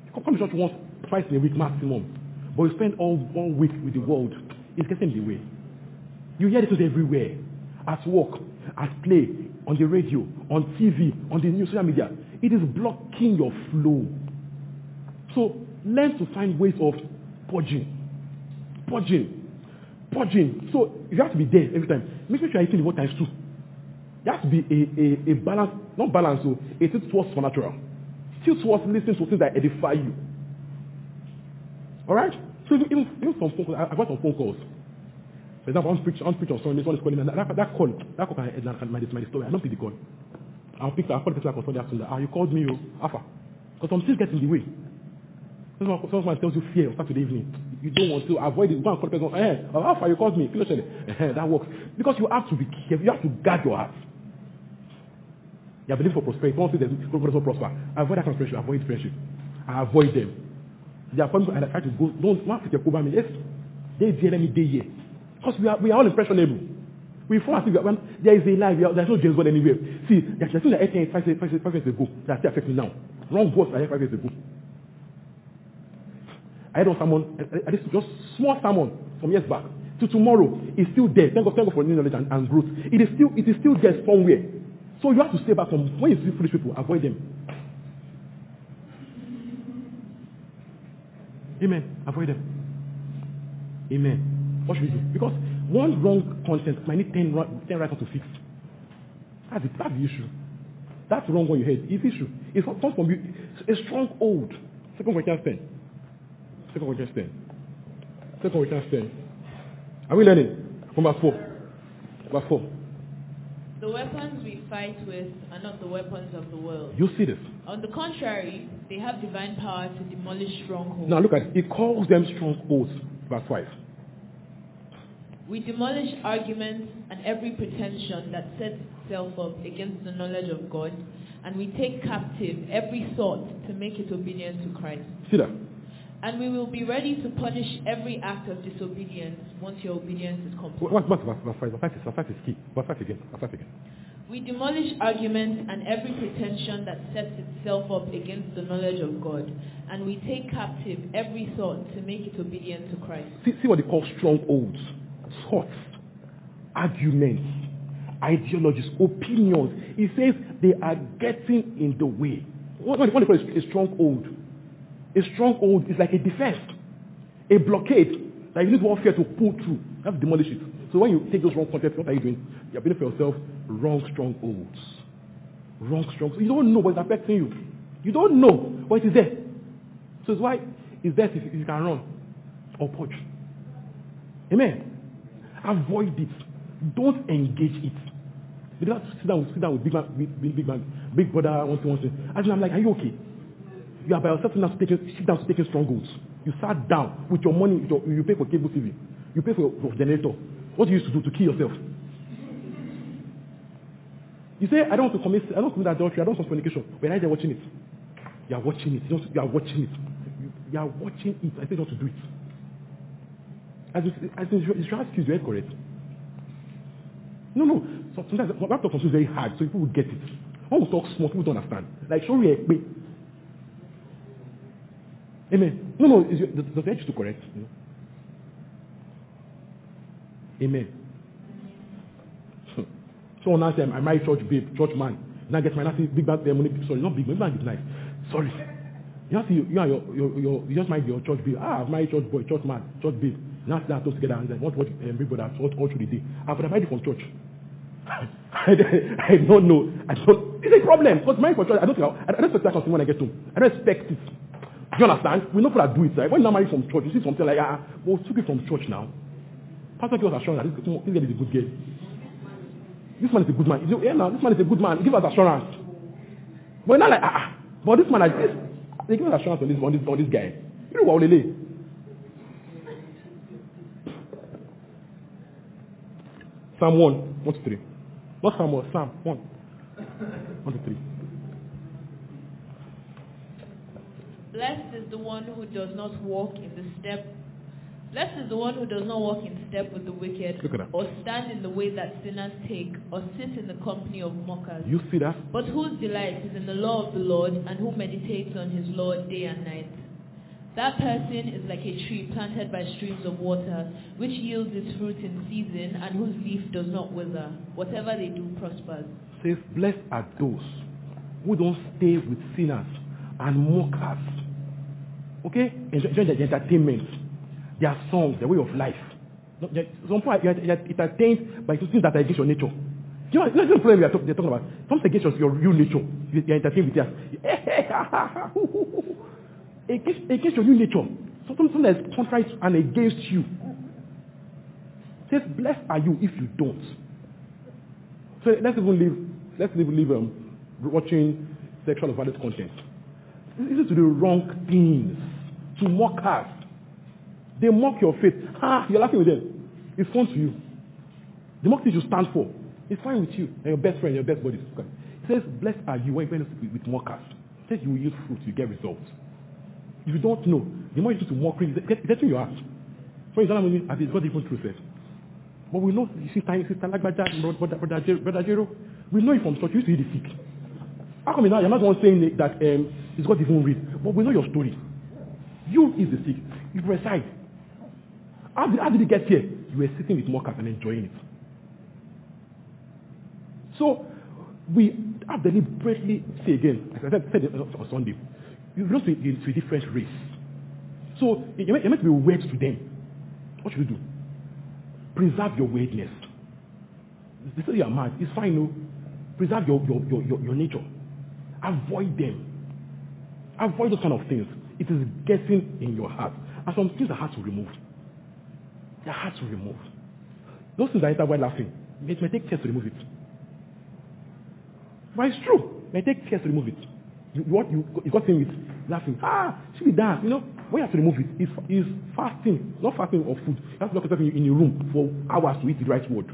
Speaker 4: You come to church once, twice in a week maximum. But you spend all one week with the world. It's getting in the way. You hear this everywhere. At work, at play, on the radio, on TV, on the news, social media. It is blocking your flow. So learn to find ways of purging. Purging. Purging. So you have to be there every time. Make sure you are eating word times two. There has to be a, a, a balance, not balance, so a tilt towards supernatural. Tilt towards listening to things that edify you. Alright? So even, even, even some phone calls, I got some phone calls. For example, I'm preaching, I'm preaching on Sunday, someone is calling me, and that, that call, that call can, can, can my, my story. I don't pick the call. I'll pick, I'll call the person on Sunday afternoon. Ah, you called me, you, Alpha. Because some things get in the way. Someone, tells you fear on Saturday evening. You don't want to avoid it. Go and call the person, eh, Alpha, you called me. That works. Because you have to be careful. You have to guard your heart. You are believing for prosperity. Don't say there's no prosper. Avoid that friendship. Avoid friendship. I avoid them. They are appointment and I try to go. Don't want to take over me. Yes, they dare me day here. Because we are we are all impressionable. We fall as if when there is a lie, are, there's no James Bond anywhere. See, there's things that I five, five, five, five years ago that still affect me now. Wrong words I had five years ago. I had on someone, I did just small sermon from years back. To tomorrow, it's still there. Thank God, thank God for new knowledge and, and growth. It is still it is still there somewhere. So you have to stay back from when you see foolish people, avoid them. Amen. Avoid them. Amen. What should we do? Because one wrong content might need 10, 10 right to fix. That's, the, That's the issue. That's wrong one you heard. It's issue. It comes from you. A strong old. Second Corinthians 10. Second Corinthians 10. Second Corinthians 10. Are we learning? From verse 4. Verse 4.
Speaker 5: The weapons we fight with are not the weapons of the world.
Speaker 4: You see this.
Speaker 5: On the contrary, they have divine power to demolish strongholds.
Speaker 4: Now look at it. He calls them strongholds. Verse 5.
Speaker 5: We demolish arguments and every pretension that sets itself up against the knowledge of God, and we take captive every thought to make it obedient to Christ.
Speaker 4: See that?
Speaker 5: And we will be ready to punish every act of disobedience once your obedience is complete.
Speaker 4: What, what, verse, verse 5? Verse 5 is, verse 5 is key. Verse 5 again. Verse 5 again.
Speaker 5: We demolish arguments and every pretension that sets itself up against the knowledge of God, and we take captive every thought to make it obedient to Christ.
Speaker 4: See, see what they call strongholds, thoughts, arguments, ideologies, opinions. He says they are getting in the way. What, what they call a, a stronghold? A stronghold is like a defense, a blockade that you need warfare to pull through. You have to demolish it. So when you take those wrong concepts, what are you doing? You're building for yourself wrong strongholds. Wrong strongholds. You don't know what is affecting you. You don't know, what is there. So it's why it's there if, you can run or purge. Amen. Avoid it. Don't engage it. Don't sit down, sit down with big man, big, big man, big brother, one thing, one thing. And I'm like, are you okay? You are by yourself now taking, sit down taking strongholds. You sat down with your money, with your, you pay for cable TV. You pay for your generator. What do you used to do to kill yourself? You say, I don't want to commit, I don't commit adultery, I don't want fornication. But now you're watching it. You are watching it. You are watching it. You, are watching it. I say not to do it. As, as in, your excuse, you're correct. No, no. So sometimes what talk is very hard, so people will get it. When we talk small, people don't understand. Like, show me a. Amen. No, no, is your, does the edge to correct? Amen. [LAUGHS] So now say I marry church babe, church man. Now get my nasty big bag there money. Sorry, not big, big bag is nice. Sorry. You have to you and your, your, your you just might your church babe. Ah, I've married church boy, church man, church babe. See that those together and then what what um, big brother what all through the day. I've married from church. [LAUGHS] I, don't know. I don't. It's a problem because married from church. I don't think I, I don't expect that when I get home. I don't expect it. Do you understand? We know people that do it. Right? When you now marry from church, you see something like ah, well, took it from church now. Pastor gave us assurance that this, this girl is a good girl. This man is a good man. You yeah, now this man is a good man. Give us assurance. But not like ah, ah. but this man like this. They give us assurance on this on this on this guy. You know what, Olele? Psalm 1, 1 to 3. Not Psalm 1, Psalm 1. 1 to 3.
Speaker 5: Blessed is the one who does not walk in the step. Blessed is the one who does not walk in step with the wicked,
Speaker 4: Look at that.
Speaker 5: or stand in the way that sinners take, or sit in the company of mockers.
Speaker 4: You see that?
Speaker 5: But whose delight is in the law of the Lord, and who meditates on his law day and night. That person is like a tree planted by streams of water, which yields its fruit in season, and whose leaf does not wither. Whatever they do prospers.
Speaker 4: says, Blessed are those who don't stay with sinners and mockers. Okay? Enjoy, their entertainment, their songs, their way of life. Some people are entertained by things that are against your nature. You know, that's the problem we are talk, talking about. Something against your, real nature. You- You're entertained with that. [LAUGHS] against, against your real nature. Something, that is contrary and against you. It says, blessed are you if you don't. So let's even leave, let's even leave um, watching sexual or violent content. Listen to the wrong things, to mock us. They mock your faith. Ah, you're laughing with them. It's fun to you. The mock things you stand for. It's fine with you and your best friend, your best. Okay. It says, blessed are you when you with, with mockers. It says you will yield fruit, you get results. If you don't know, the more you do to mockery, it get- it's in your heart. For example, as it's God even true says. But we know, sister, sister Lagbaja, brother, brother, Jero- brother Jero, we know it from church. You used the sick. How come now you're not one saying that um, it's God even read? But we know your story. You is the sick. You preside. How did, how did it get here? You were sitting with mockers and enjoying it. So we have deliberately say again, as I said, said on Sunday, you belong to, to a different race. So you're meant, to be wed to them. What should you do? Preserve your weirdness. They say you are mad. It's fine, no. Preserve your, your, your, your, your nature. Avoid them. Avoid those kind of things. It is getting in your heart. And some things are hard to remove. They're hard to remove. Those things that enter while laughing, it may take tears to remove it. But it's true. It may take tears to remove it. You, what you, you got him with laughing. Ah, she did that. You know, when you have to remove it, it's, it's fasting. Not fasting of food. You have to lock yourself in, in room for hours to eat the right word.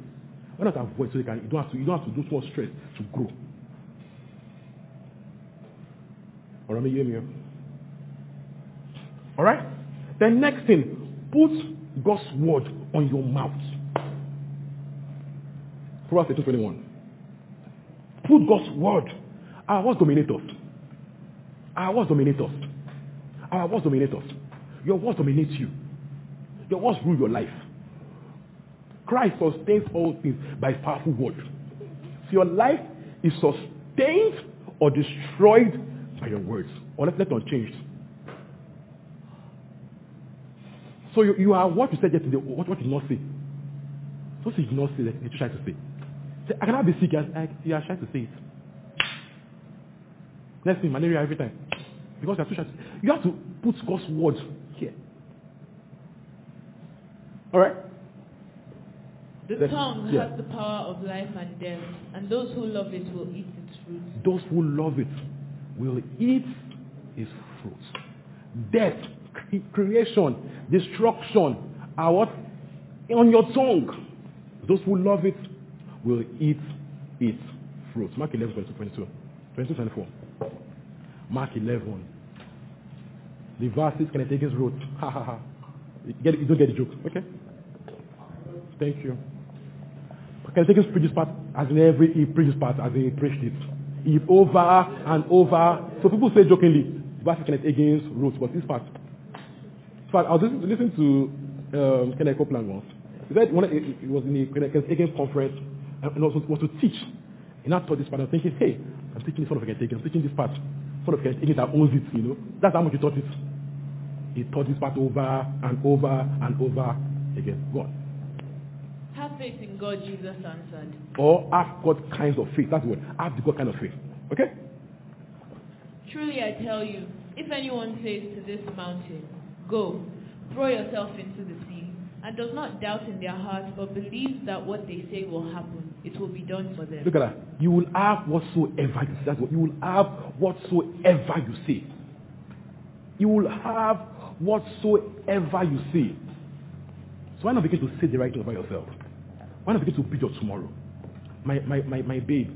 Speaker 4: Why not avoid so you, can, you, don't have to, you don't have to do so much stress to grow. Alright? The next thing, put God's word on your mouth. Proverbs 18, 21. Put God's word. Our words dominate us. Our words dominate us. Our words dominate us. Your words dominate you. Your words rule your life. Christ sustains all things by his powerful word. So your life is sustained or destroyed by your words. Or left, left unchanged. So you, you are what you said yesterday, what, what you did not say. So you did not say that you try to say. I cannot be sick, I, you are trying to say it. Next thing, malaria every time. Because you are too shy You have to put God's word here. Alright?
Speaker 5: The
Speaker 4: Let's-
Speaker 5: tongue
Speaker 4: yeah.
Speaker 5: has the power of life and death, and those who love it will eat its fruit.
Speaker 4: Those who love it will eat its fruit. Death, creation, destruction are what? On your tongue. Those who love it will eat its fruit. Mark 11, 22, 22, 22, 24. Mark 11. The verses can I take his road? Ha ha ha. You, don't get the joke. Okay? Thank you. Can I take his previous part as in every he preached part as he preached it. He over and over. So people say jokingly, verses Kenneth against wrote, but this part. In fact, I was listening, to um, Kenneth Copeland once. He said when it was in the Kenneth Hagin conference and also was to teach. And I taught this part. I'm thinking, hey, I'm teaching this son of Kenneth. I'm teaching this part. Son of Hagin that owns it, you know. That's how much he taught it. He taught this part over and over and over again. Go on.
Speaker 5: Have faith in God, Jesus answered.
Speaker 4: Or have God kinds of faith. That's the word. Have the God kind of faith. Okay?
Speaker 5: Truly I tell you, if anyone says to this mountain, Go, throw yourself into the and does not doubt in their heart, but believes that what they say will happen, it will be done for them.
Speaker 4: Look at that. You will have whatsoever you say. That's what you will have whatsoever you say. You will have whatsoever you say. So why not begin to say the right thing about yourself? Why not begin to build your tomorrow. My, my, my, my babe,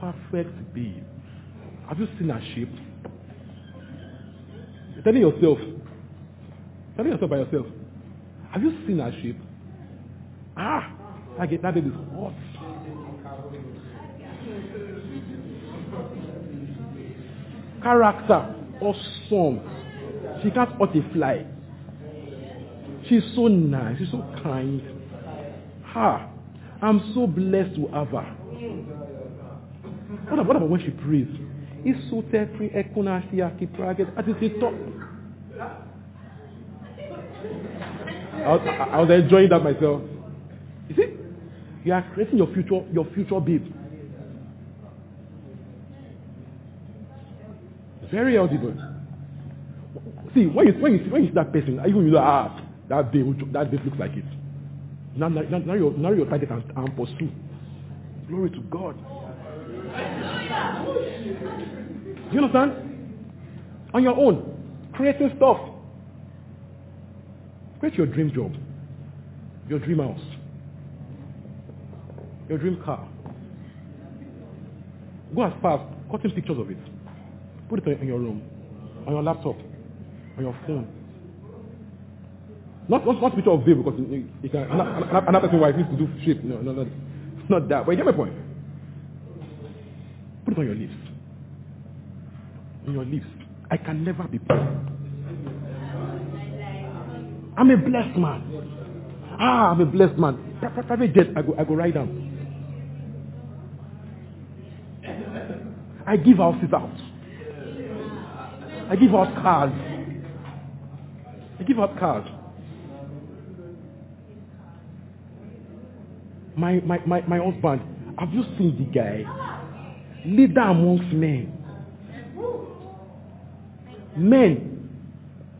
Speaker 4: perfect babe. Have you seen her shape? Telling yourself, telling yourself by yourself, have you seen her shape? Ah, that, get, that baby is hot. Character, awesome. She can't hurt a fly. She's so nice. She's so kind. Ha! I'm so blessed to have her. What about, what about when she prays? It's so free ekuna shiaki praget at the top. I was, I was enjoying that myself. You see, you are creating your future, your future babe. Very audible. See, when you, when you, see, when you see that person, even you know, ah, that babe, that babe looks like it. Now, now, now, your, now target and, and pursue. Glory to God. You understand? On your own, creating stuff. Create your dream job, your dream house, your dream car. Go as far as cutting pictures of it. Put it in your room, on your laptop, on your phone. Not, not, not picture of babe because you can, another, person wife needs to do shape. No, no, no. Not that. But you get my point. Put it on your lips. On your lips. I can never be poor. I'm a blessed man. Ah, I'm a blessed man. Private jet, I go, I go ride down. I give houses out. I give out cars. I give out cars. My, my, my, my husband, have you seen the guy? Leader amongst men. Men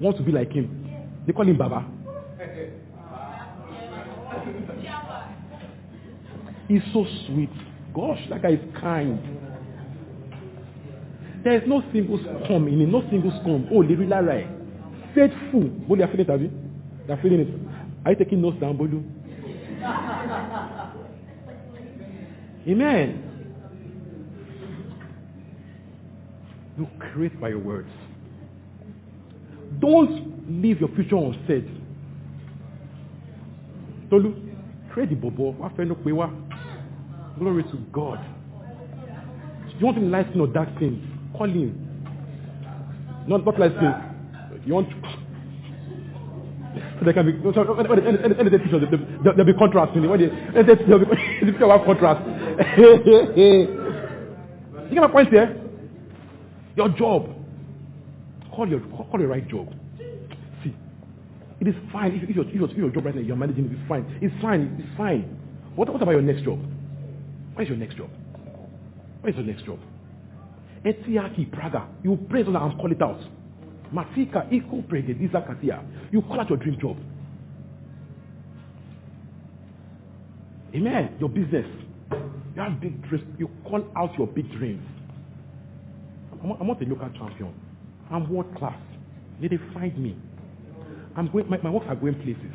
Speaker 4: want to be like him. They call him Baba. He's so sweet. Gosh, that guy is kind. There is no single scum in him, no single scum. Oh, Leru Lara. Eh? Faithful. Bolu, you are feeling it, have you? You are feeling it. Are you taking notes down, Bolu? Amen. You create by your words. Don't leave your future unsaid. Tolu, create the bobo. Glory to God. You want him light or dark skin? Call him. Not, not light skin. You want so there can be when they, when they, when they pictures, there, there'll be contrast. When they, when they, there'll be, the picture will contrast. you get my point here? Your job. Call your call your right job. It is fine if, if, your, if, your, if your job right now you're managing it, it's fine. It's fine. It's fine. What, what about your next job? What is your next job? What is your next job? Etiaki Praga. You praise Allah and call it out. Matika Iko Pregediza Katia. You call out your dream job. Amen. Your business. You have big dreams. You call out your big dreams. I'm, I'm not a local champion. I'm world class. They, they find me. I'm going, my, my works are going places.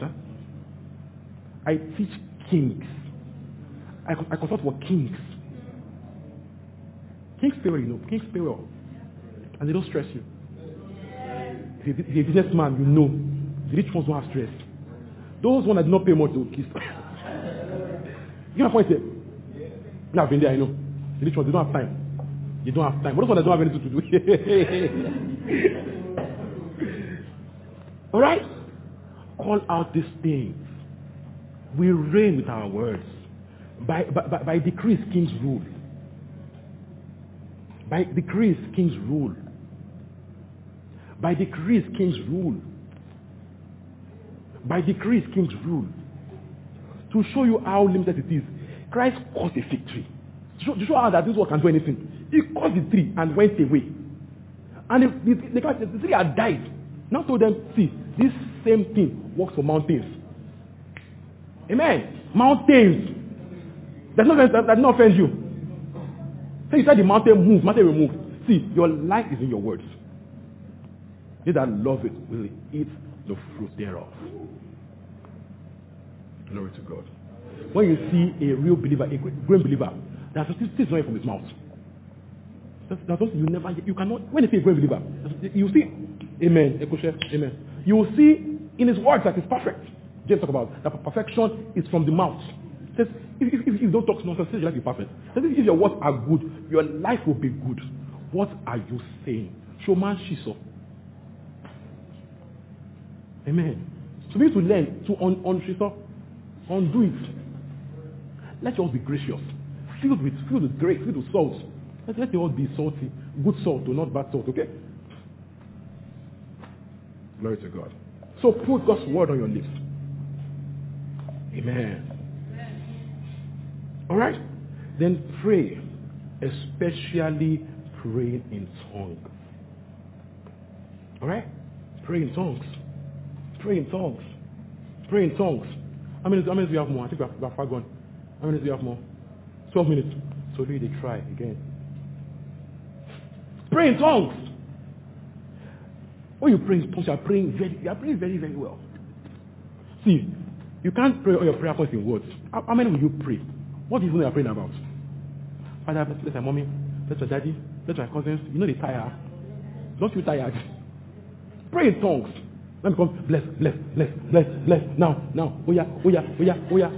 Speaker 4: Sir? I teach kings. I, I consult for kings. Kings pay well, you know. Kings pay well. And they don't stress you. If you're a businessman, you know. The rich ones don't have stress. Those ones that do not pay much, they will kiss. [LAUGHS] you know point here? Now, I've been there, I know. The rich ones, they don't have time. They don't have time. But those ones that don't have anything to do. [LAUGHS] All right? Call out these things. We reign with our words. By, by, by decrees, kings rule. By decrees, kings rule. By decrees, kings rule. By decrees, kings rule. To show you how limited it is, Christ caused a fig tree. To show, how that this one can do anything. He caused the tree and went away. And the, the, the, the tree had died. Now told them, see, this same thing works for mountains. Amen. Mountains. That's not, that, that not offend you. So you said the mountain move, mountain will move. See, your life is in your words. They that love it will eat the fruit thereof. Glory to God. when you see a real believer, a great believer, there's things things not from his mouth. That's, that's something you never, you cannot, when you see a great believer, you see, amen, amen. You will see in his words that he's perfect. James talk about that perfection is from the mouth. Says, if, if, if you don't talk nonsense, your life be perfect. Says, if your words are good, your life will be good. What are you saying? Showman Shiso. Amen. So we need to learn to un, un, undo it. Let yours be gracious. Filled with, filled with grace, filled with salt. Let, let yours be salty. Good salt, not bad salt, okay? Glory to God. So put God's word on your lips. Amen. All right? Then pray, especially pray in tongues. All right? Pray in tongues. Pray in tongues. Pray in tongues. How many, how many do we have more? I think we have, we have far gone. How many do we have more? 12 minutes. So really they try again. Pray in tongues. When you pray in tongues, you are praying very, you are praying very, very well. See, you can't pray all your prayer points in words. How, how many will you pray? What is it you are praying about? Father, bless, bless my mommy, bless my daddy, bless my cousins. You know they tire. Don't you tired? [LAUGHS] Pray in tongues. Let me come. Bless, bless, bless, bless, bless. Now, now. Oh yeah, oh yeah, oh yeah, oh yeah.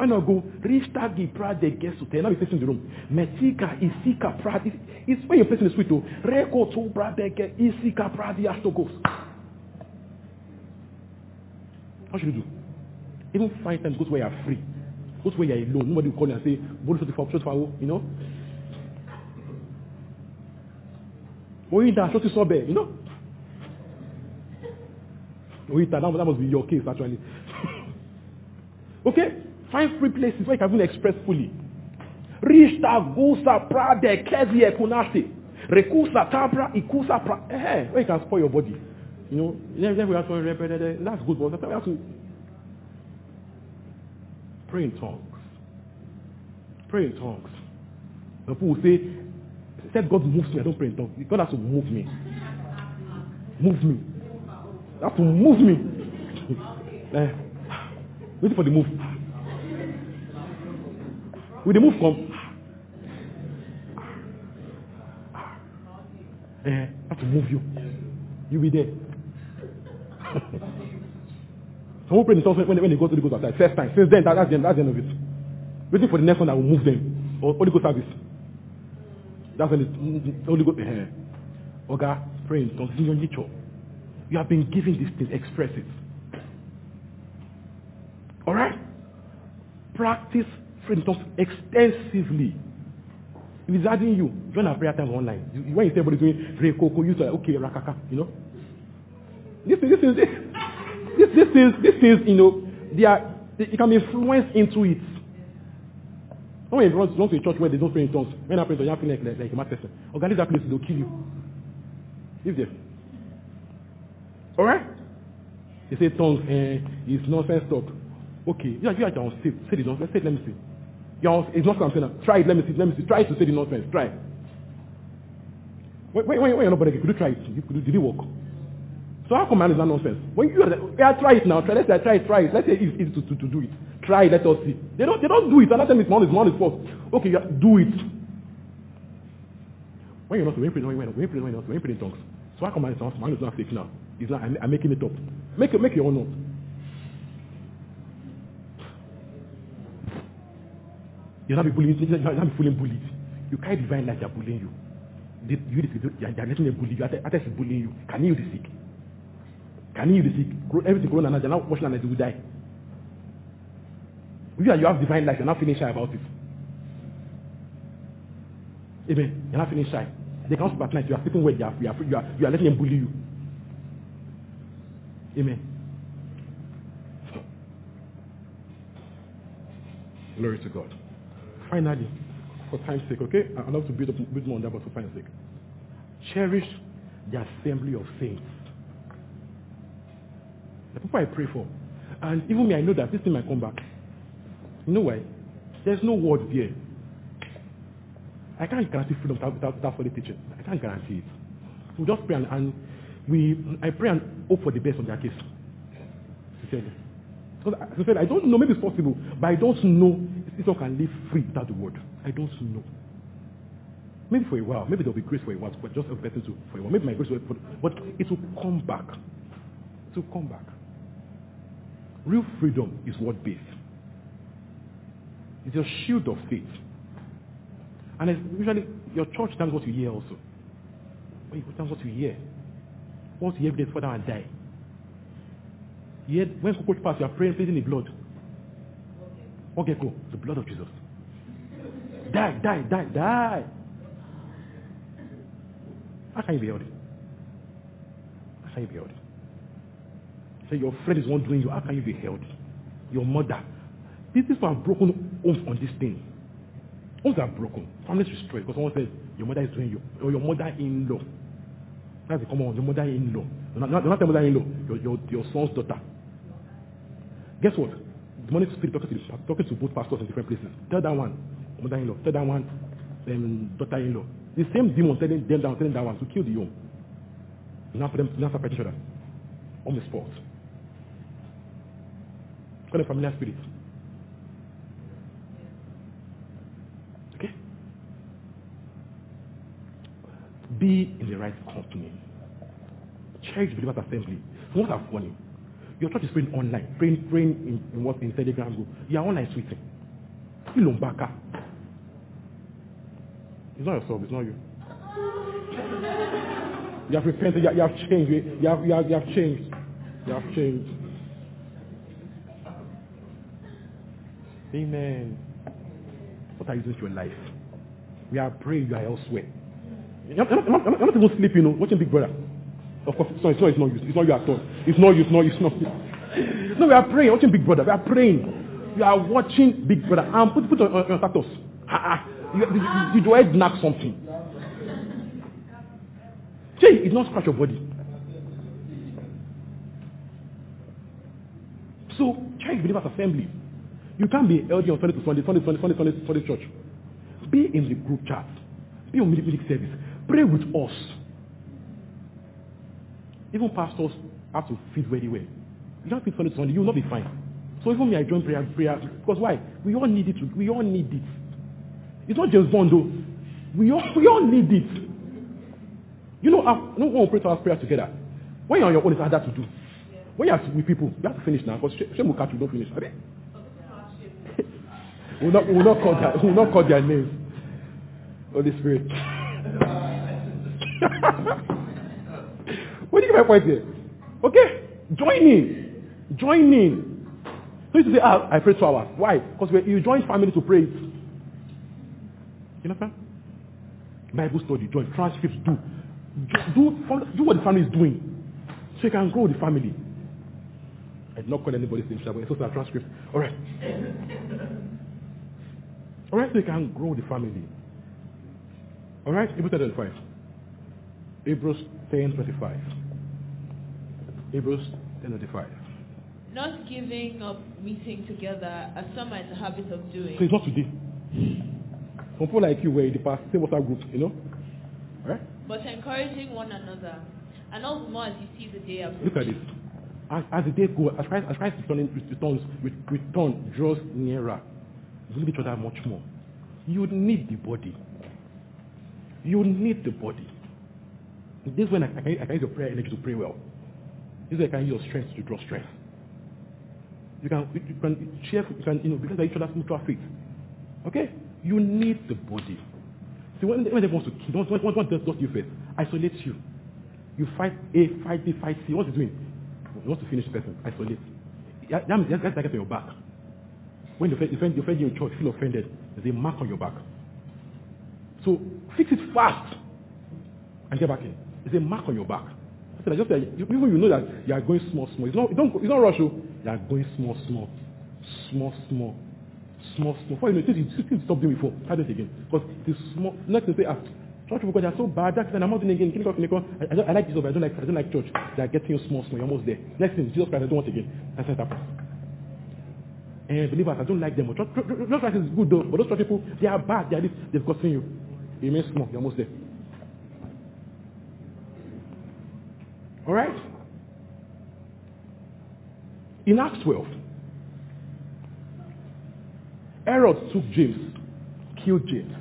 Speaker 4: I now go. Rishtagi prade gesute. Now you're facing the room. Metika isika prade. It's when you're facing the sweet though. Reko to bradeke isika prade astogos. What should you do? Even find time, go to where you're free. Go to where you're alone. Nobody will call you and say, Bolu for for you know? Da, shoti sobe, you know? Oyin da, that must be your case actually. [LAUGHS] okay? Find free places where you can even express fully. Rishta gusa prade kezie kunasti. Rekusa tabra ikusa pra. Eh, where you can spoil your body. You know, then we have to that's good, but we have to pray in tongues. Pray in tongues. And people will say, said God moves me, I don't pray in tongues. God has to move me. Move me. You have to move me. uh, [LAUGHS] waiting for the move. Will the move come? I have to move you. You'll be there. Some pray in tongues when, when they go to the Ghost outside. First time. Since then, that, that's, the, end, that's the end of it. Waiting for the next one that will move them. Or Holy Ghost service. That's when the Holy Ghost. Uh, Oga, pray in tongues in your nature. You have been given these things. Express it. Alright? Practice in tongues extensively. If it's adding you, join our prayer time online. You, when you say everybody doing Rekoko, you say, okay, Rakaka, you know? This is, this is, this, this, this is, this is, you know, they are, they, you can be influenced into it. When you belong to a church where they don't pray in tongues, when I pray in tongues, you feel like, like, like a mad person. Organize that place, they'll kill you. Leave there. Alright? They say tongues, eh, it's nonsense talk. Okay, you are, you are on stage. Say the nonsense. Say let me see. You're on, it's not something. Try it, let me see, let me see. Try to say the nonsense. Try. When, when, when you're not could you try it? Could, did it work? So how come man is that nonsense? When you are, yeah, try it now. Try, let's say try it, try it. Let's say it's easy to, to, to do it. Try let us see. They don't, they don't do it. Another time it's one is one is false. Okay, yeah, do it. When you're not, when you're praying, when you're when you're praying, when you're praying in tongues. So how come man is not, man is not fake now? It's not, I'm, I'm making it up. Make, make your own note. You'll not be bullying, you'll not be feeling bullied. You carry divine light, they're bullying you. They, you, they're, they're letting them bully you. Others is bullying you. Can you the? Can you the sick? Everything corona, they're not watching and they will die. You, you have divine life, you're not feeling shy about it. Amen. You're not feeling shy. They come back night, you are sleeping well, you are, you, are, you, are, you are letting them bully you. Amen. Glory to God. Finally, for time's sake, okay? I love to build more on that, but for time's sake. Cherish the assembly of saints. The people I pray for. And even me, I know that this thing might come back. You know why? There's no word there. I can't guarantee freedom without, without, solid teaching. I can't guarantee it. We just pray and, and we, I pray and hope for the best on their case. Sincerely. Because I I don't know, maybe it's possible, but I don't know one can live free without the word. I don't know. Maybe for a while, maybe there'll be grace for a while, but just a better to for a while. Maybe my grace will, but it will come back. It will come back. Real freedom is what based. It's your shield of faith. And usually your church tells what you hear also. Wait, tells what you hear. Once you hear evidence, father and die. Yet when cockroach pass, you are praying, pleading the blood. Okay, go. The blood of Jesus. Die, die, die, die. How can you be healthy? How can you be healthy? Say your friend is one doing you. How can you be healthy? Your mother. These people have broken homes on this thing. Homes are broken. Families destroyed because someone says your mother is doing you or your mother-in-law. That's the common one. Your mother-in-law. Not, not, not the mother-in-law. Your, your, your son's daughter. Guess what? The money spirit talking to, talking to both pastors in different places. Tell that one, mother-in-law. Tell that one, um, daughter-in-law. The same demon telling them down, telling that one to kill the home. Now for them now separate each other. On the spot. Called a familiar spirit. Okay? Be in the right company. Church believers assembly. So what I've warned you. Your church is praying online, praying, praying in, in what in Telegram group. You are online tweeting. Ilombaka. It's not yourself, it's not you. You have repented, you, have changed, you have, you, have, you have changed. You have changed. Amen. What are you doing to your life? We are praying, you are elsewhere. You're not, you're not, you're not even sleeping, you know, watching Big Brother. Of course, not, it's not, it's not you. It's not you at all. It's not you, it's not you, it's not you. No, we are praying, watching Big Brother. We are praying. We are watching Big Brother. And put, put on your status. You, you, you, you head knock something. Say, it's not scratch your body. So, church believers assembly. You can't be LD on Sunday to Sunday, Sunday, Sunday, Sunday, Sunday, Sunday church. Be in the group chat. Be on music service. Pray with us. Even pastors have to fit very well. You don't fit to Sunday, you will not be fine. So even me, I join prayer, prayer. Because why? We all need it. We all need it. It's not just one though. We all, we all need it. You know, I, no one pray to our prayer together. When you're on your own, it's harder to do. When you're with people, you have to finish now. Because shame will catch you, don't finish. Okay? [LAUGHS] we'll not, we'll not call their, we'll not call their names. Holy Spirit. [LAUGHS] what do you get my point here? Okay? Join in. Join in. So you say, ah, I pray two hours. Why? Because you join family to pray. You know understand? Bible study, join, transcripts, do. Do, do what the family is doing. So you can grow the family. I did not call anybody's name, but it's also a transcript. All right. All right, so you can grow the family. All right, Hebrews 10 25. Hebrews 10 25. Hebrews 10 25.
Speaker 5: Not giving up meeting together as some are in the habit of doing.
Speaker 4: So it's not today. Some people like you were in the past, same WhatsApp group, you know? Right?
Speaker 5: But encouraging one another. And all the more as you see the day approaching.
Speaker 4: Look at this. As, as the day goes, as Christ, as Christ returning, returns, return draws nearer, you will need each other much more. You need the body. You need the body. This is when I, I, I can use your prayer energy to pray well. This is when I can use your strength to draw strength. You can, you can share, you can, you know, because each other's mutual faith. Okay? You need the body. See, when, when they want to kill, what, what, what does you first? Isolate you. You fight A, fight B, fight C. What's he doing? He wants to finish the person. Isolate. That means that's like on your back. When you offend, you offend you in church, feel offended, there's a mark on your back. So fix it fast and get back in. There's a mark on your back. I said, I just said, even you know that you are going small, small. It's not, it's not, it's not rush. You You are going small, small, small, small, small, small. Before you know, you stop doing before. Try it again. Because it's small. Next thing say, ah, church people, because they are so bad. That's I'm not doing again. Clinical, clinical. I, I, don't, I like Jesus, but I don't like, I don't like church. They are getting you small, small. You're almost there. Next thing, Jesus Christ, I don't want again. That's what happens. And believers, I don't like them. But church, church Christ is good though. But those church people, they are bad. They are this. They've gotten you. You remain small. You're almost there. All right? In Acts 12, Herod took James, killed James.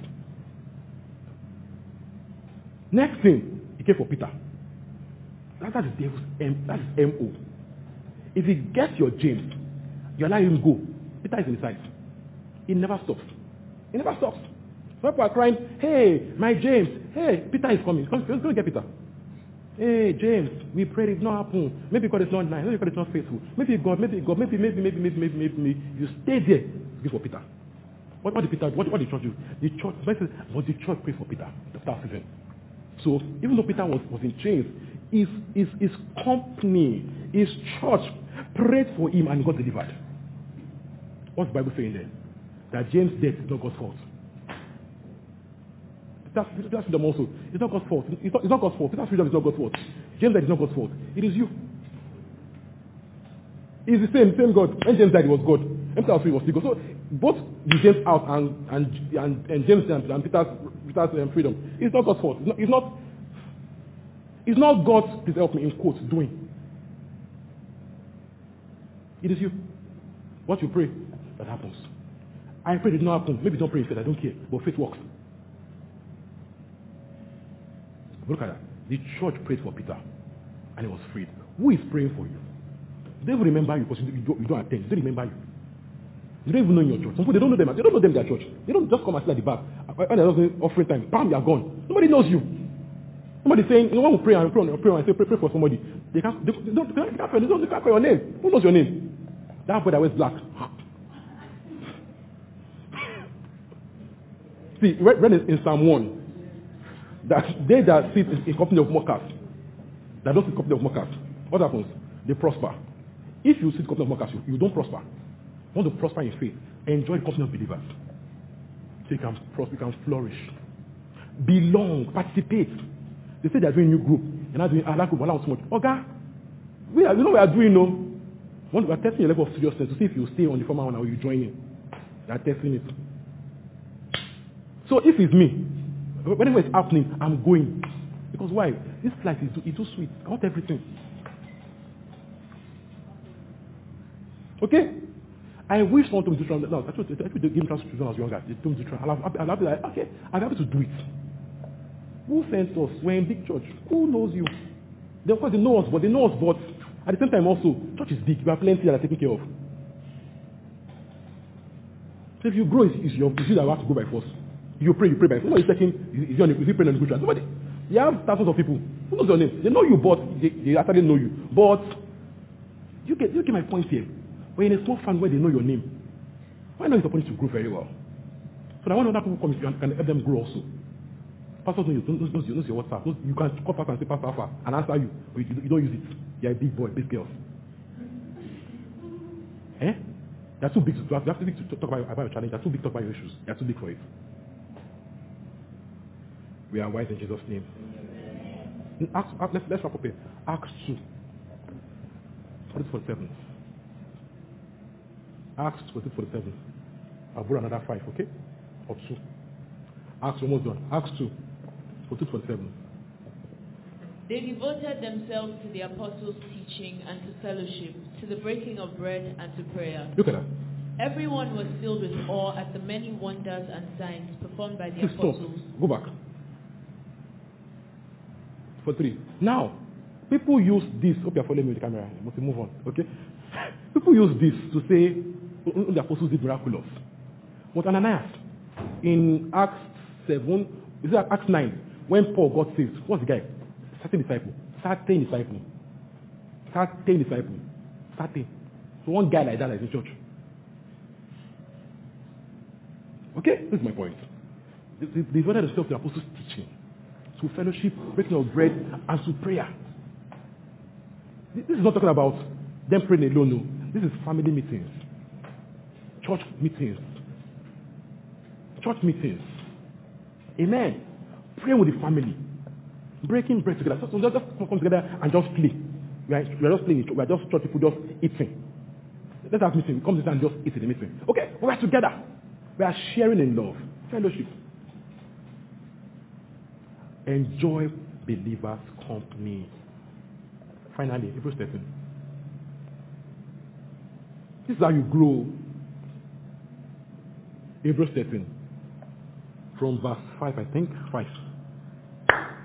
Speaker 4: Next thing, he came for Peter. That, that is devil's M, that is M-O. If he gets your James, you allow him go. Peter is inside. He never stops. He never stops. People are crying, hey, my James, hey, Peter is coming. Come, let's go get Peter. Hey, James, we prayed it not happen. Maybe God is not nice. Maybe God is not faithful. Maybe God, maybe God, maybe, maybe, maybe, maybe, maybe, maybe, maybe. You stay there. Give for Peter. What, what did Peter, what, what did church do? The church, was the church pray for Peter, the staff even. So even though Peter was, was in chains, his, his, his company, his church prayed for him and got delivered. What's the Bible saying there? That James' death is not God's fault. That's, that's freedom also. It's not God's fault. It's not, it's not God's fault. Peter's freedom is not God's fault. James died is not God's fault. It is you. It's the same, same God. When James died, it was God. When Peter was free, was still God. So both the James out and, and, and, and James and, and Peter's, Peter's um, freedom, it's not God's fault. It's not, it's not, it's not God, please help me, in quotes, doing. It is you. What you pray, that happens. I pray it did not happen. Maybe don't pray in faith, I don't care. But faith works. Look at that. The church prayed for Peter and he was freed. Who is praying for you? They will remember you because you don't, you don't attend. They remember you. You don't even know your church. Some people, they don't know them. They don't know them their church. They don't just come and sit at the back. When they're offering time, bam, you're gone. Nobody knows you. Somebody saying, you know, we pray and pray, and pray and say, pray, pray for somebody. They can't, they, they don't, they can't, they can't, they don't, they can't call your name. Who knows your name? That boy that wears black. [LAUGHS] See, read in Psalm 1 that they that sit in company of mockers, that don't sit in company of mockers, what happens? They prosper. If you sit in company of mockers, you, you don't prosper. You want to prosper in faith, enjoy the company of believers. So you can prosper, you can flourish. Belong, participate. They say they are doing new group. You're not doing ah, that group, allow too much. Okay, we are, you know we are doing no. We are testing your level of seriousness to see if you stay on the former one or you join in. They are testing it. So if it's me, whenever it's happening, I'm going. Because why? This life is too, too sweet. I want everything. Okay? I wish someone told me to try. No, I told, I told give me children when I was younger. They told me to try. I'll, I'll, I'll be like, okay, I'll be able to do it. Who sent us? We're in big church. Who knows you? They, of course, they know us, but they know us, but at the same time also, church is big. We have plenty that are taken care of. So if you grow, it's, it's, your, it's you that I have to go by force. You pray, you pray by Somebody is checking, is he, on, is he praying on the good track? Somebody, you have thousands of people. Who knows your name? They know you, but they, they actually know you. But you get, you get my point here. When in a small family where they know your name, why not is the point to grow very well? So that when other people come, you can, help them grow also. Pastor knows, knows, knows, knows your WhatsApp. Knows, you can call pastor and say, Pastor Alpha, and answer you. But you, you don't use it. You're a big boy, big girl. Eh? They're too big to, they're too big to talk about, about your challenge. They're too big to talk about your issues. They're too big for it. We are wise in Jesus' name. Acts, let's, let's wrap up here. Acts 2. 47. Acts 47. I'll put another 5, okay? Or 2. Acts almost done. Acts 2. 47.
Speaker 5: They devoted themselves to the apostles' teaching and to fellowship, to the breaking of bread and to prayer.
Speaker 4: Look at that.
Speaker 5: Everyone was filled with awe at the many wonders and signs performed by the
Speaker 4: Please stop.
Speaker 5: apostles.
Speaker 4: Go back. For three. Now, people use this. Hope you're following me with the camera. I must move on. Okay? [LAUGHS] People use this to say "Oh, oh, the apostles did miraculous. But Ananias, in Acts 7, is it Acts 9, when Paul got saved, what's the guy? Certain disciple. Certain disciple. Certain disciple. Certain. So one guy like that is in church. Okay? This is my point. They themselves to the apostles' teaching, to fellowship, breaking of bread, and to prayer. This is not talking about them praying alone, no. This is family meetings, church meetings, church meetings. Amen. Praying with the family, breaking bread together. So, so just, just come together and just play. We are, we are just playing. We are just church people just eating. Let's have meeting. We come together and just eat in the meeting. Okay, we are together. We are sharing in love, fellowship. Enjoy believers' company. Finally, Hebrews 13. This is how you grow. Hebrews 13. From verse 5, I think. 5.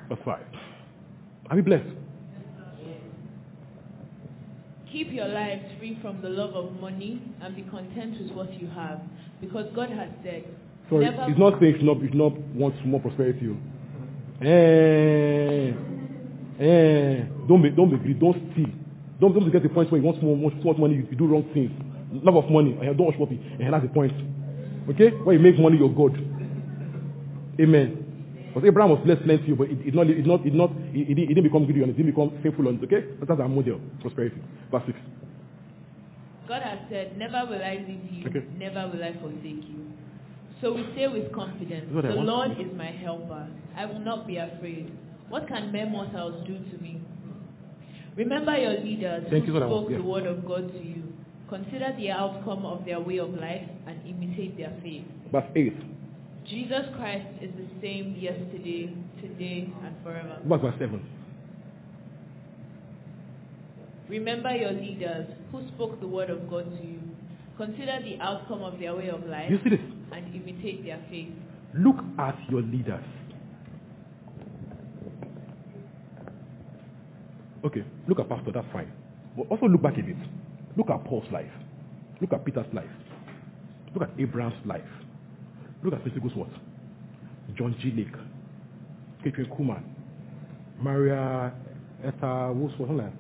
Speaker 4: Verse 5. Are we blessed?
Speaker 5: Keep your lives free from the love of money and be content with what you have. Because God has said,
Speaker 4: Sorry, it's not saying you should not, you should not want more prosperity. Oh. Oh. Eh, eh, don't be, don't be greedy, don't steal. Don't, don't get the point where you want more, more, too much money, you, you do wrong things. Love of money, and don't worship it, and that's the point. Okay? When you make money, you're God. Amen. Because Abraham was blessed plenty, but it, it not, it not, it not, it, it, didn't- become greedy on it, it didn't become faithful on it. Okay? That's our model, prosperity. Verse 6.
Speaker 5: God has said, Never will I leave you,
Speaker 4: Okay.
Speaker 5: never will I forsake you. So we say with confidence,
Speaker 4: what
Speaker 5: The. Lord is my helper. I will not be afraid. What can mere mortals do to me? Remember your leaders
Speaker 4: Thank
Speaker 5: who spoke
Speaker 4: yeah.
Speaker 5: the word of God to you. Consider the outcome of their way of life and imitate their faith.
Speaker 4: Verse 8.
Speaker 5: Jesus Christ is the same yesterday, today, and forever.
Speaker 4: Verse, verse 7.
Speaker 5: Remember your leaders who spoke the word of God to you. Consider the outcome of their way of life
Speaker 4: You see this?
Speaker 5: And imitate their faith.
Speaker 4: Look at your leaders. Okay, look at Pastor, that's fine. But also look back a bit. Look at Paul's life. Look at Peter's life. Look at Abraham's life. Look at Pentecost what? John G. Lake. Kathryn Kuhlman. Maria Esther that.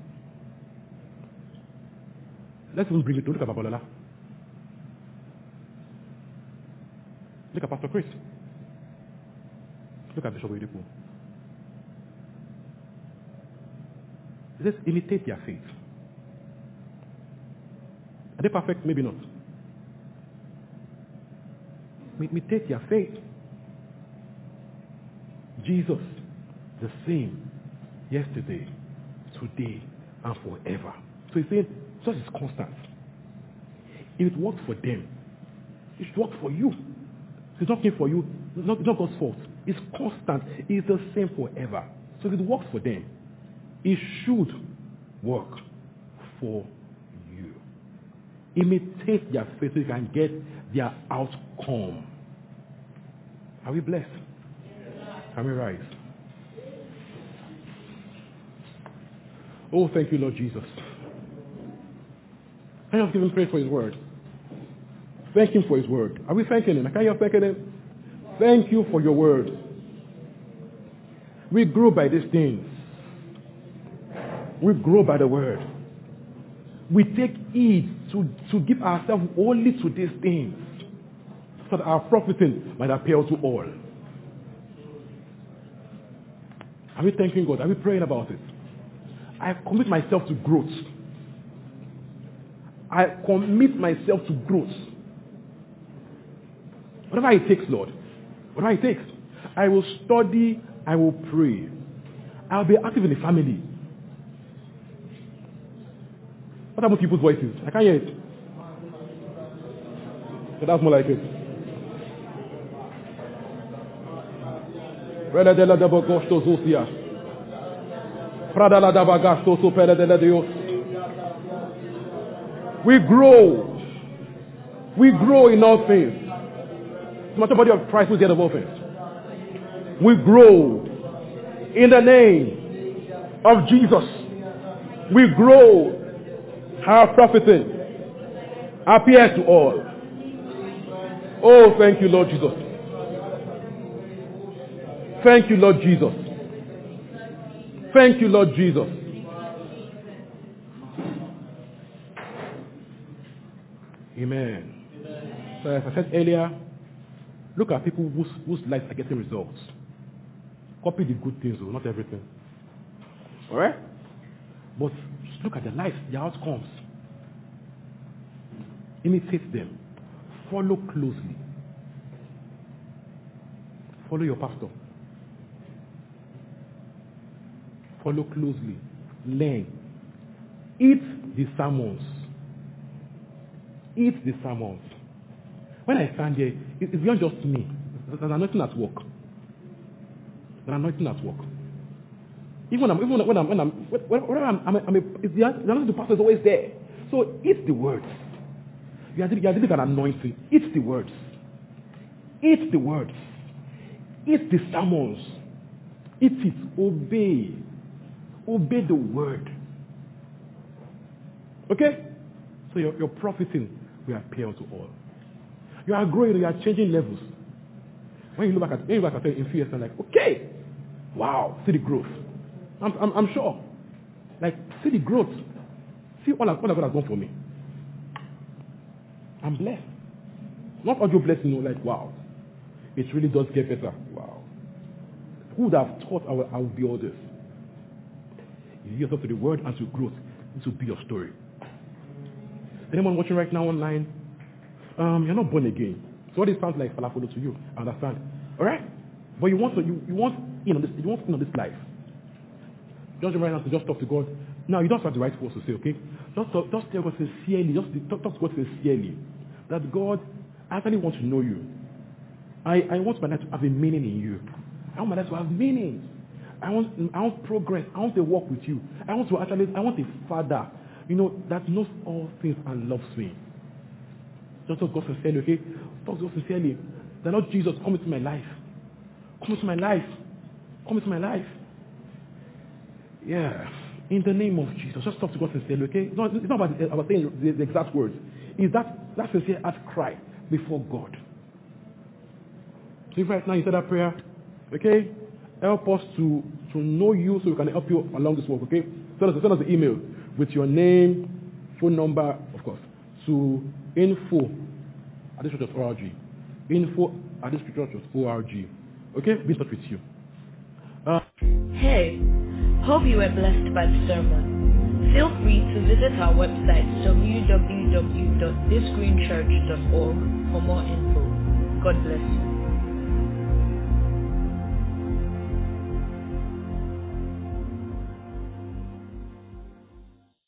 Speaker 4: Let's even bring it to look at Babalola. Look at Pastor Chris. Look at Bishop Oyedepo. It says imitate their faith. Are they perfect? Maybe not. Mi- Imitate their faith. Jesus, the same yesterday, today, and forever. So he's saying, such is constant. If it worked for them, it should work for you. It's not came for you, it's not, not God's fault. It's constant. It's the same forever. So if it works for them, it should work for you. Imitate their faith so you can get their outcome. Are we blessed? Can we rise? Oh, thank you, Lord Jesus. I just give him praise for his word? Thank him for his word. Are we thanking him? I Can you thanking him? Thank you for your word. We grow by these things. We grow by the word. We take heed to, to give ourselves only to these things so that our profiting might appeal to all. Are we thanking God? Are we praying about it? I commit myself to growth. I commit myself to growth. Whatever it takes, Lord. Whatever it takes. I will study. I will pray. I'll be active in the family. What to people's voices? I can't hear it. So that's more like it. We grow. We grow in all things. Matter body of Christ will get all things. We grow in the name of Jesus. We grow. Our profiting appears to all. Oh, thank you, Lord Jesus. Thank you, Lord Jesus. Thank you, Lord Jesus. Amen. So as I said earlier, look at people whose, whose lives are getting results. Copy the good things, though, not everything. Alright? But just look at their lives, their outcomes. Imitate them. Follow closely. Follow your pastor. Follow closely. Learn. Eat the sermons. Eat the sermons. When I stand here, it's beyond just me. There's an anointing at work. There's an anointing at work. Even when I'm, even when I'm, when I'm, when, when I'm, I'm, a, I'm a, it's the, the anointing of the pastor is always there. So eat the words. You are, dealing- with an anointing. Eat the words. Eat the words. Eat the sermons. Eat it. Obey. Obey the word. Okay? So your, your will appear to all. You are growing, you are changing levels. When you look back at, when you look back at in few years, I'm like, okay, wow, see the growth. I'm, I'm, I'm sure. Like, see the growth. See all all that God has done for me. I'm blessed. Not audio blessing, you know, like, wow. It really does get better. Wow. Who would have thought I would, I would be all this? You yourself to the word and to growth. This will be your story. Anyone watching right now online, um, you're not born again. So what it sounds like falafolo to you, I understand. All right? But you want to, you, you want in on this, you want in know this life. Just right now to just talk to God. Now you don't have the right words to say, okay? Just talk, just tell God sincerely, just talk, talk to God sincerely. That God, actually want to know you. I, I want my life to have a meaning in you. I want my life to have meaning. I want, I want progress. I want to walk with you. I want to actually, I want a father, you know, that knows all things and loves me. Talk to God sincerely, okay? Talk to God sincerely. The Lord Jesus, come into my life. Come into my life. Come into my life. Yeah. In the name of Jesus. Just talk to God sincerely, okay? It's not, it's not about, about saying the, the exact words. It's that, that sincere act cry before God. So if right now you said that prayer, okay? Help us to, to know you so we can help you along this walk, okay? Send us, send us an email with your name, phone number, of course, to info at district.org. Info at district.org. Okay? Be in touch with you. Uh,
Speaker 3: Hey, hope you were blessed by the sermon. Feel free to visit our website www.thisgreenchurch.org for more info. God bless you.